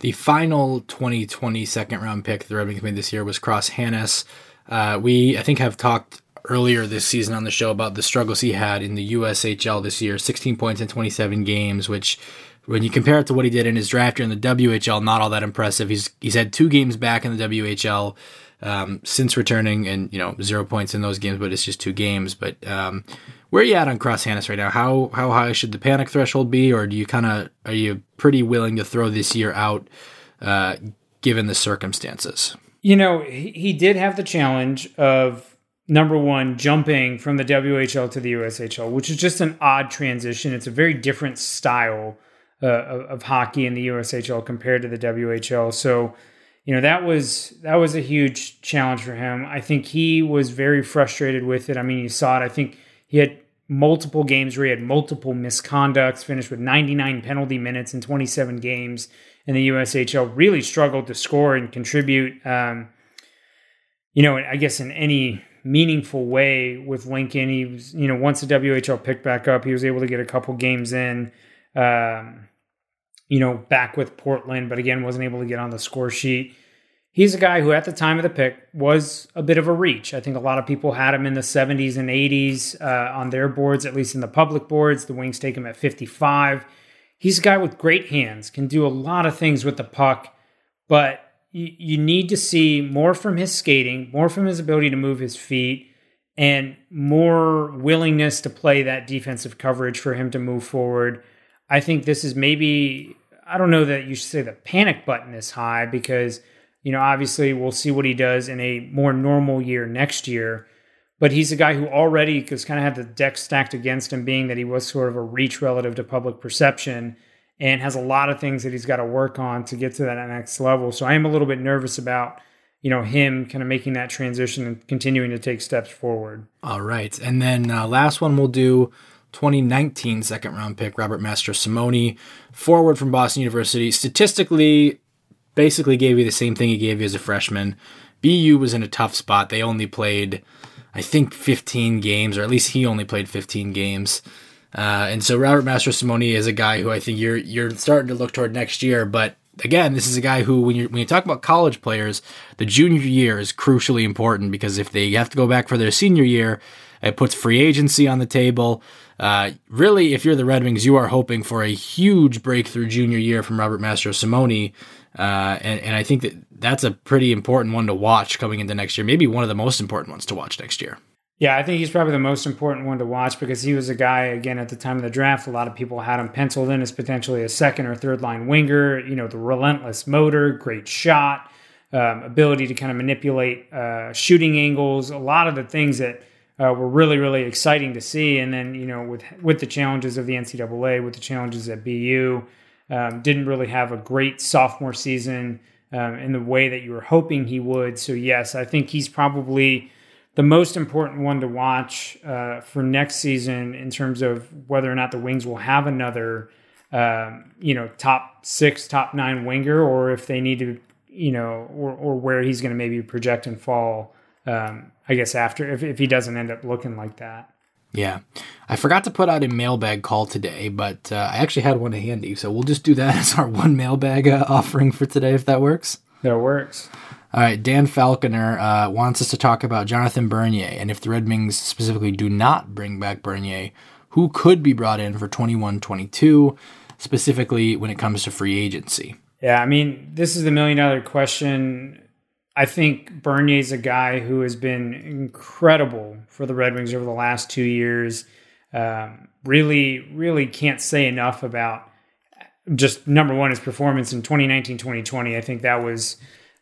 The final 2020 second round pick the Red Wings made this year was Cross Hanas. Uh, we, I think, have talked earlier this season on the show about the struggles he had in the USHL this year 16 points in 27 games, which when you compare it to what he did in his draft year in the WHL, not all that impressive. He's he's had two games back in the WHL um, since returning, and you know zero points in those games, but it's just two games. But um, where are you at on Cross Hanas right now? How how high should the panic threshold be, or do you kind of are you pretty willing to throw this year out, uh, given the circumstances? You know, he, he did have the challenge of number one jumping from the WHL to the USHL, which is just an odd transition. It's a very different style uh, of, of hockey in the USHL compared to the WHL. So, you know that was that was a huge challenge for him. I think he was very frustrated with it. I mean, you saw it. I think he had multiple games where he had multiple misconducts. Finished with 99 penalty minutes in 27 games in the USHL. Really struggled to score and contribute. Um, you know, I guess in any meaningful way with Lincoln, he was you know once the WHL picked back up, he was able to get a couple games in. Um, you know, back with Portland, but again, wasn't able to get on the score sheet. He's a guy who, at the time of the pick, was a bit of a reach. I think a lot of people had him in the 70s and 80s uh, on their boards, at least in the public boards. The Wings take him at 55. He's a guy with great hands, can do a lot of things with the puck, but you, you need to see more from his skating, more from his ability to move his feet, and more willingness to play that defensive coverage for him to move forward I think this is maybe, I don't know that you should say the panic button is high because, you know, obviously we'll see what he does in a more normal year next year. But he's a guy who already has kind of had the deck stacked against him, being that he was sort of a reach relative to public perception and has a lot of things that he's got to work on to get to that next level. So I am a little bit nervous about you know him kind of making that transition and continuing to take steps forward. All right, and then uh, last one we'll do 2019 second round pick Robert Mastrosimone, forward from Boston University. Statistically, basically gave you the same thing he gave you as a freshman. BU was in a tough spot. They only played, I think, 15 games, or at least he only played 15 games. Uh, and so Robert Mastrosimone is a guy who I think you're you're starting to look toward next year. But again, this is a guy who, when you when you talk about college players, the junior year is crucially important because if they have to go back for their senior year, it puts free agency on the table. Uh, really, if you're the Red Wings, you are hoping for a huge breakthrough junior year from Robert Mastrosimone. Uh, and, and I think that that's a pretty important one to watch coming into next year. Maybe one of the most important ones to watch next year. Yeah, I think he's probably the most important one to watch because he was a guy, again, at the time of the draft, a lot of people had him penciled in as potentially a second or third line winger. You know, the relentless motor, great shot, um, ability to kind of manipulate uh, shooting angles, a lot of the things that uh, were really really exciting to see. And then you know with with the challenges of the NCAA, with the challenges at BU, um, didn't really have a great sophomore season um, in the way that you were hoping he would. So yes, I think he's probably the most important one to watch uh, for next season in terms of whether or not the Wings will have another. Um, you know, top six, top nine winger, or if they need to, you know, or, or where he's going to maybe project and fall um, I guess after if, if he doesn't end up looking like that. Yeah. I forgot to put out a mailbag call today, but uh, I actually had one handy. So we'll just do that as our one mailbag uh, offering for today, if that works. That works. All right. Dan Falconer uh, wants us to talk about Jonathan Bernier. And if the Red Wings specifically do not bring back Bernier, who could be brought in for 21 22, specifically when it comes to free agency? Yeah. I mean, this is the million dollar question I think Bernier's a guy who has been incredible for the Red Wings over the last two years. Um, really, really can't say enough about just number one, his performance in 2019 2020. I think that was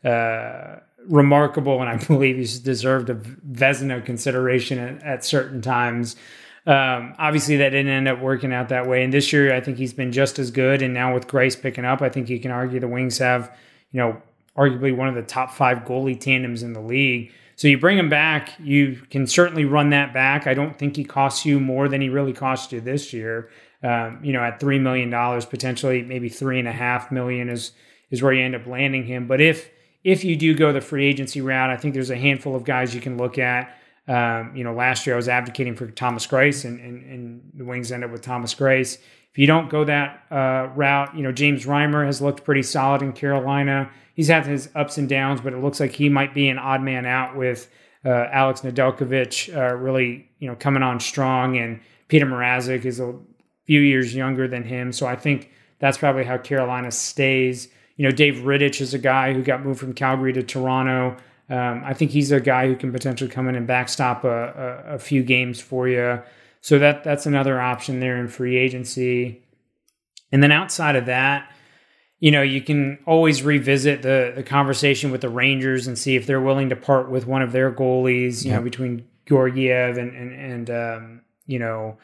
uh, remarkable, and I believe he's deserved a Vezina consideration at, at certain times. Um, obviously, that didn't end up working out that way. And this year, I think he's been just as good. And now with Greiss picking up, I think you can argue the Wings have, you know, arguably one of the top five goalie tandems in the league. So you bring him back, you can certainly run that back. I don't think he costs you more than he really cost you this year. Um, you know, at three million dollars, potentially maybe three and a half million is is where you end up landing him. But if if you do go the free agency route, I think there's a handful of guys you can look at. Um, you know, last year I was advocating for Thomas Greiss, and, and, and the Wings end up with Thomas Greiss. If you don't go that uh, route, you know, James Reimer has looked pretty solid in Carolina. He's had his ups and downs, but it looks like he might be an odd man out with uh, Alex Nedeljkovic uh, really, you know, coming on strong. And Petr Mrazek is a few years younger than him. So I think that's probably how Carolina stays. You know, Dave Rittich is a guy who got moved from Calgary to Toronto. Um, I think he's a guy who can potentially come in and backstop a, a, a few games for you. So that that's another option there in free agency. And then outside of that, you know, you can always revisit the the conversation with the Rangers and see if they're willing to part with one of their goalies. You know, between Georgiev and and and um, you know,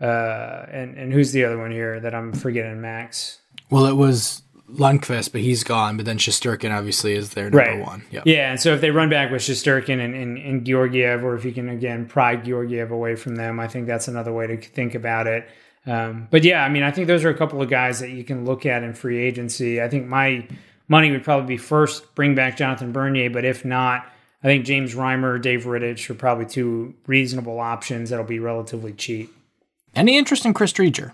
uh, and and who's the other one here that I'm forgetting? Max. Well, it was Lundqvist, but he's gone. But then Shesterkin obviously is their number Right. one. Yep. Yeah, and so if they run back with Shesterkin and, and, and Georgiev, or if you can again pry Georgiev away from them, I think that's another way to think about it. Um, but yeah, I mean, I think those are a couple of guys that you can look at in free agency. I think my money would probably be first bring back Jonathan Bernier, but if not, I think James Reimer, Dave Rittich are probably two reasonable options that'll be relatively cheap. Any interest in Chris Driedger?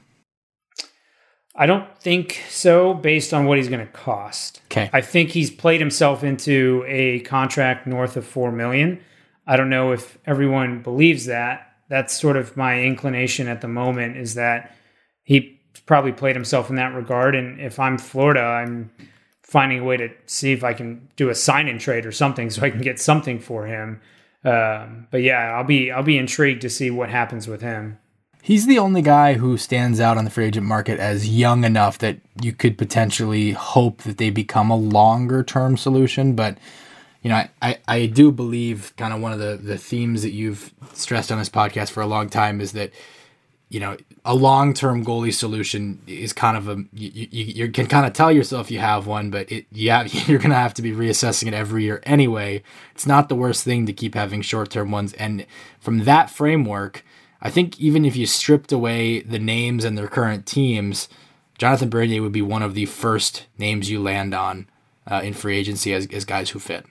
I don't think so, based on what he's going to cost. Okay. I think he's played himself into a contract north of four million. I don't know if everyone believes that. That's sort of my inclination at the moment. Is that he probably played himself in that regard. And if I'm Florida, I'm finding a way to see if I can do a sign in trade or something so I can get something for him. Um, but yeah, I'll be I'll be intrigued to see what happens with him. He's the only guy who stands out on the free agent market as young enough that you could potentially hope that they become a longer term solution. But, you know, I, I, do believe kind of one of the, the themes that you've stressed on this podcast for a long time is that, you know, a long term goalie solution is kind of a, you, you, you can kind of tell yourself you have one, but it, yeah, you're going to have to be reassessing it every year anyway. It's not the worst thing to keep having short term ones. And from that framework, I think even if you stripped away the names and their current teams, Jonathan Bernier would be one of the first names you land on uh, in free agency as, as guys who fit.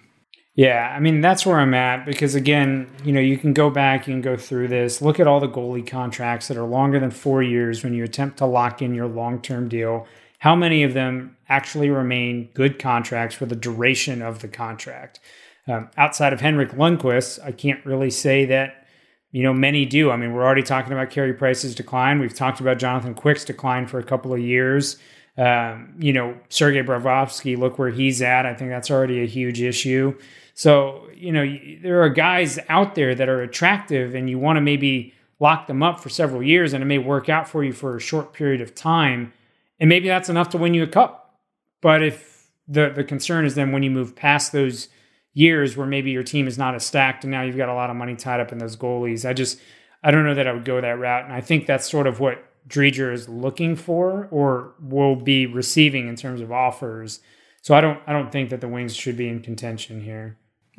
Yeah, I mean that's where I'm at because again, you know, you can go back, you can go through this, look at all the goalie contracts that are longer than four years when you attempt to lock in your long-term deal. How many of them actually remain good contracts for the duration of the contract? Um, outside of Henrik Lundqvist, I can't really say that you know many do. I mean, we're already talking about Carey Price's decline. We've talked about Jonathan Quick's decline for a couple of years. Um, you know, Sergei Bobrovsky, look where he's at. I think that's already a huge issue. So, you know, there are guys out there that are attractive and you want to maybe lock them up for several years and it may work out for you for a short period of time. And maybe that's enough to win you a cup. But if the, the concern is then when you move past those years where maybe your team is not as stacked and now you've got a lot of money tied up in those goalies, I just, I don't know that I would go that route. And I think that's sort of what Driedger is looking for or will be receiving in terms of offers. So I don't, I don't think that the Wings should be in contention here.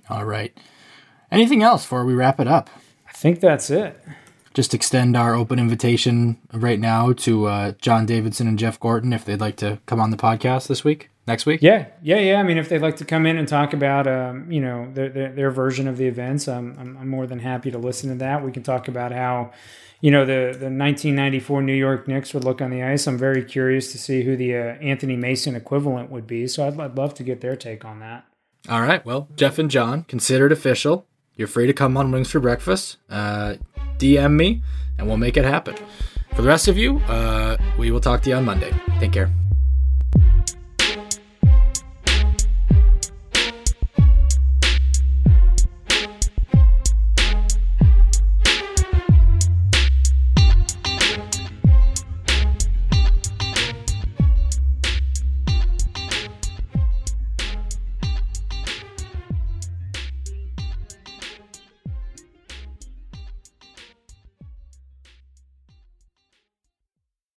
All right. Anything else before we wrap it up? I think that's it. Just extend our open invitation right now to uh, John Davidson and Jeff Gorton if they'd like to come on the podcast this week, next week. Yeah, yeah, yeah. I mean, if they'd like to come in and talk about, um, you know, their, their, their version of the events, um, I'm, I'm more than happy to listen to that. We can talk about how, you know, the, the 1994 New York Knicks would look on the ice. I'm very curious to see who the uh, Anthony Mason equivalent would be. So I'd, I'd love to get their take on that. All right. Well, Jeff and John, consider it official. You're free to come on Wings for Breakfast. Uh, DM me, and we'll make it happen. For the rest of you, uh, we will talk to you on Monday. Take care.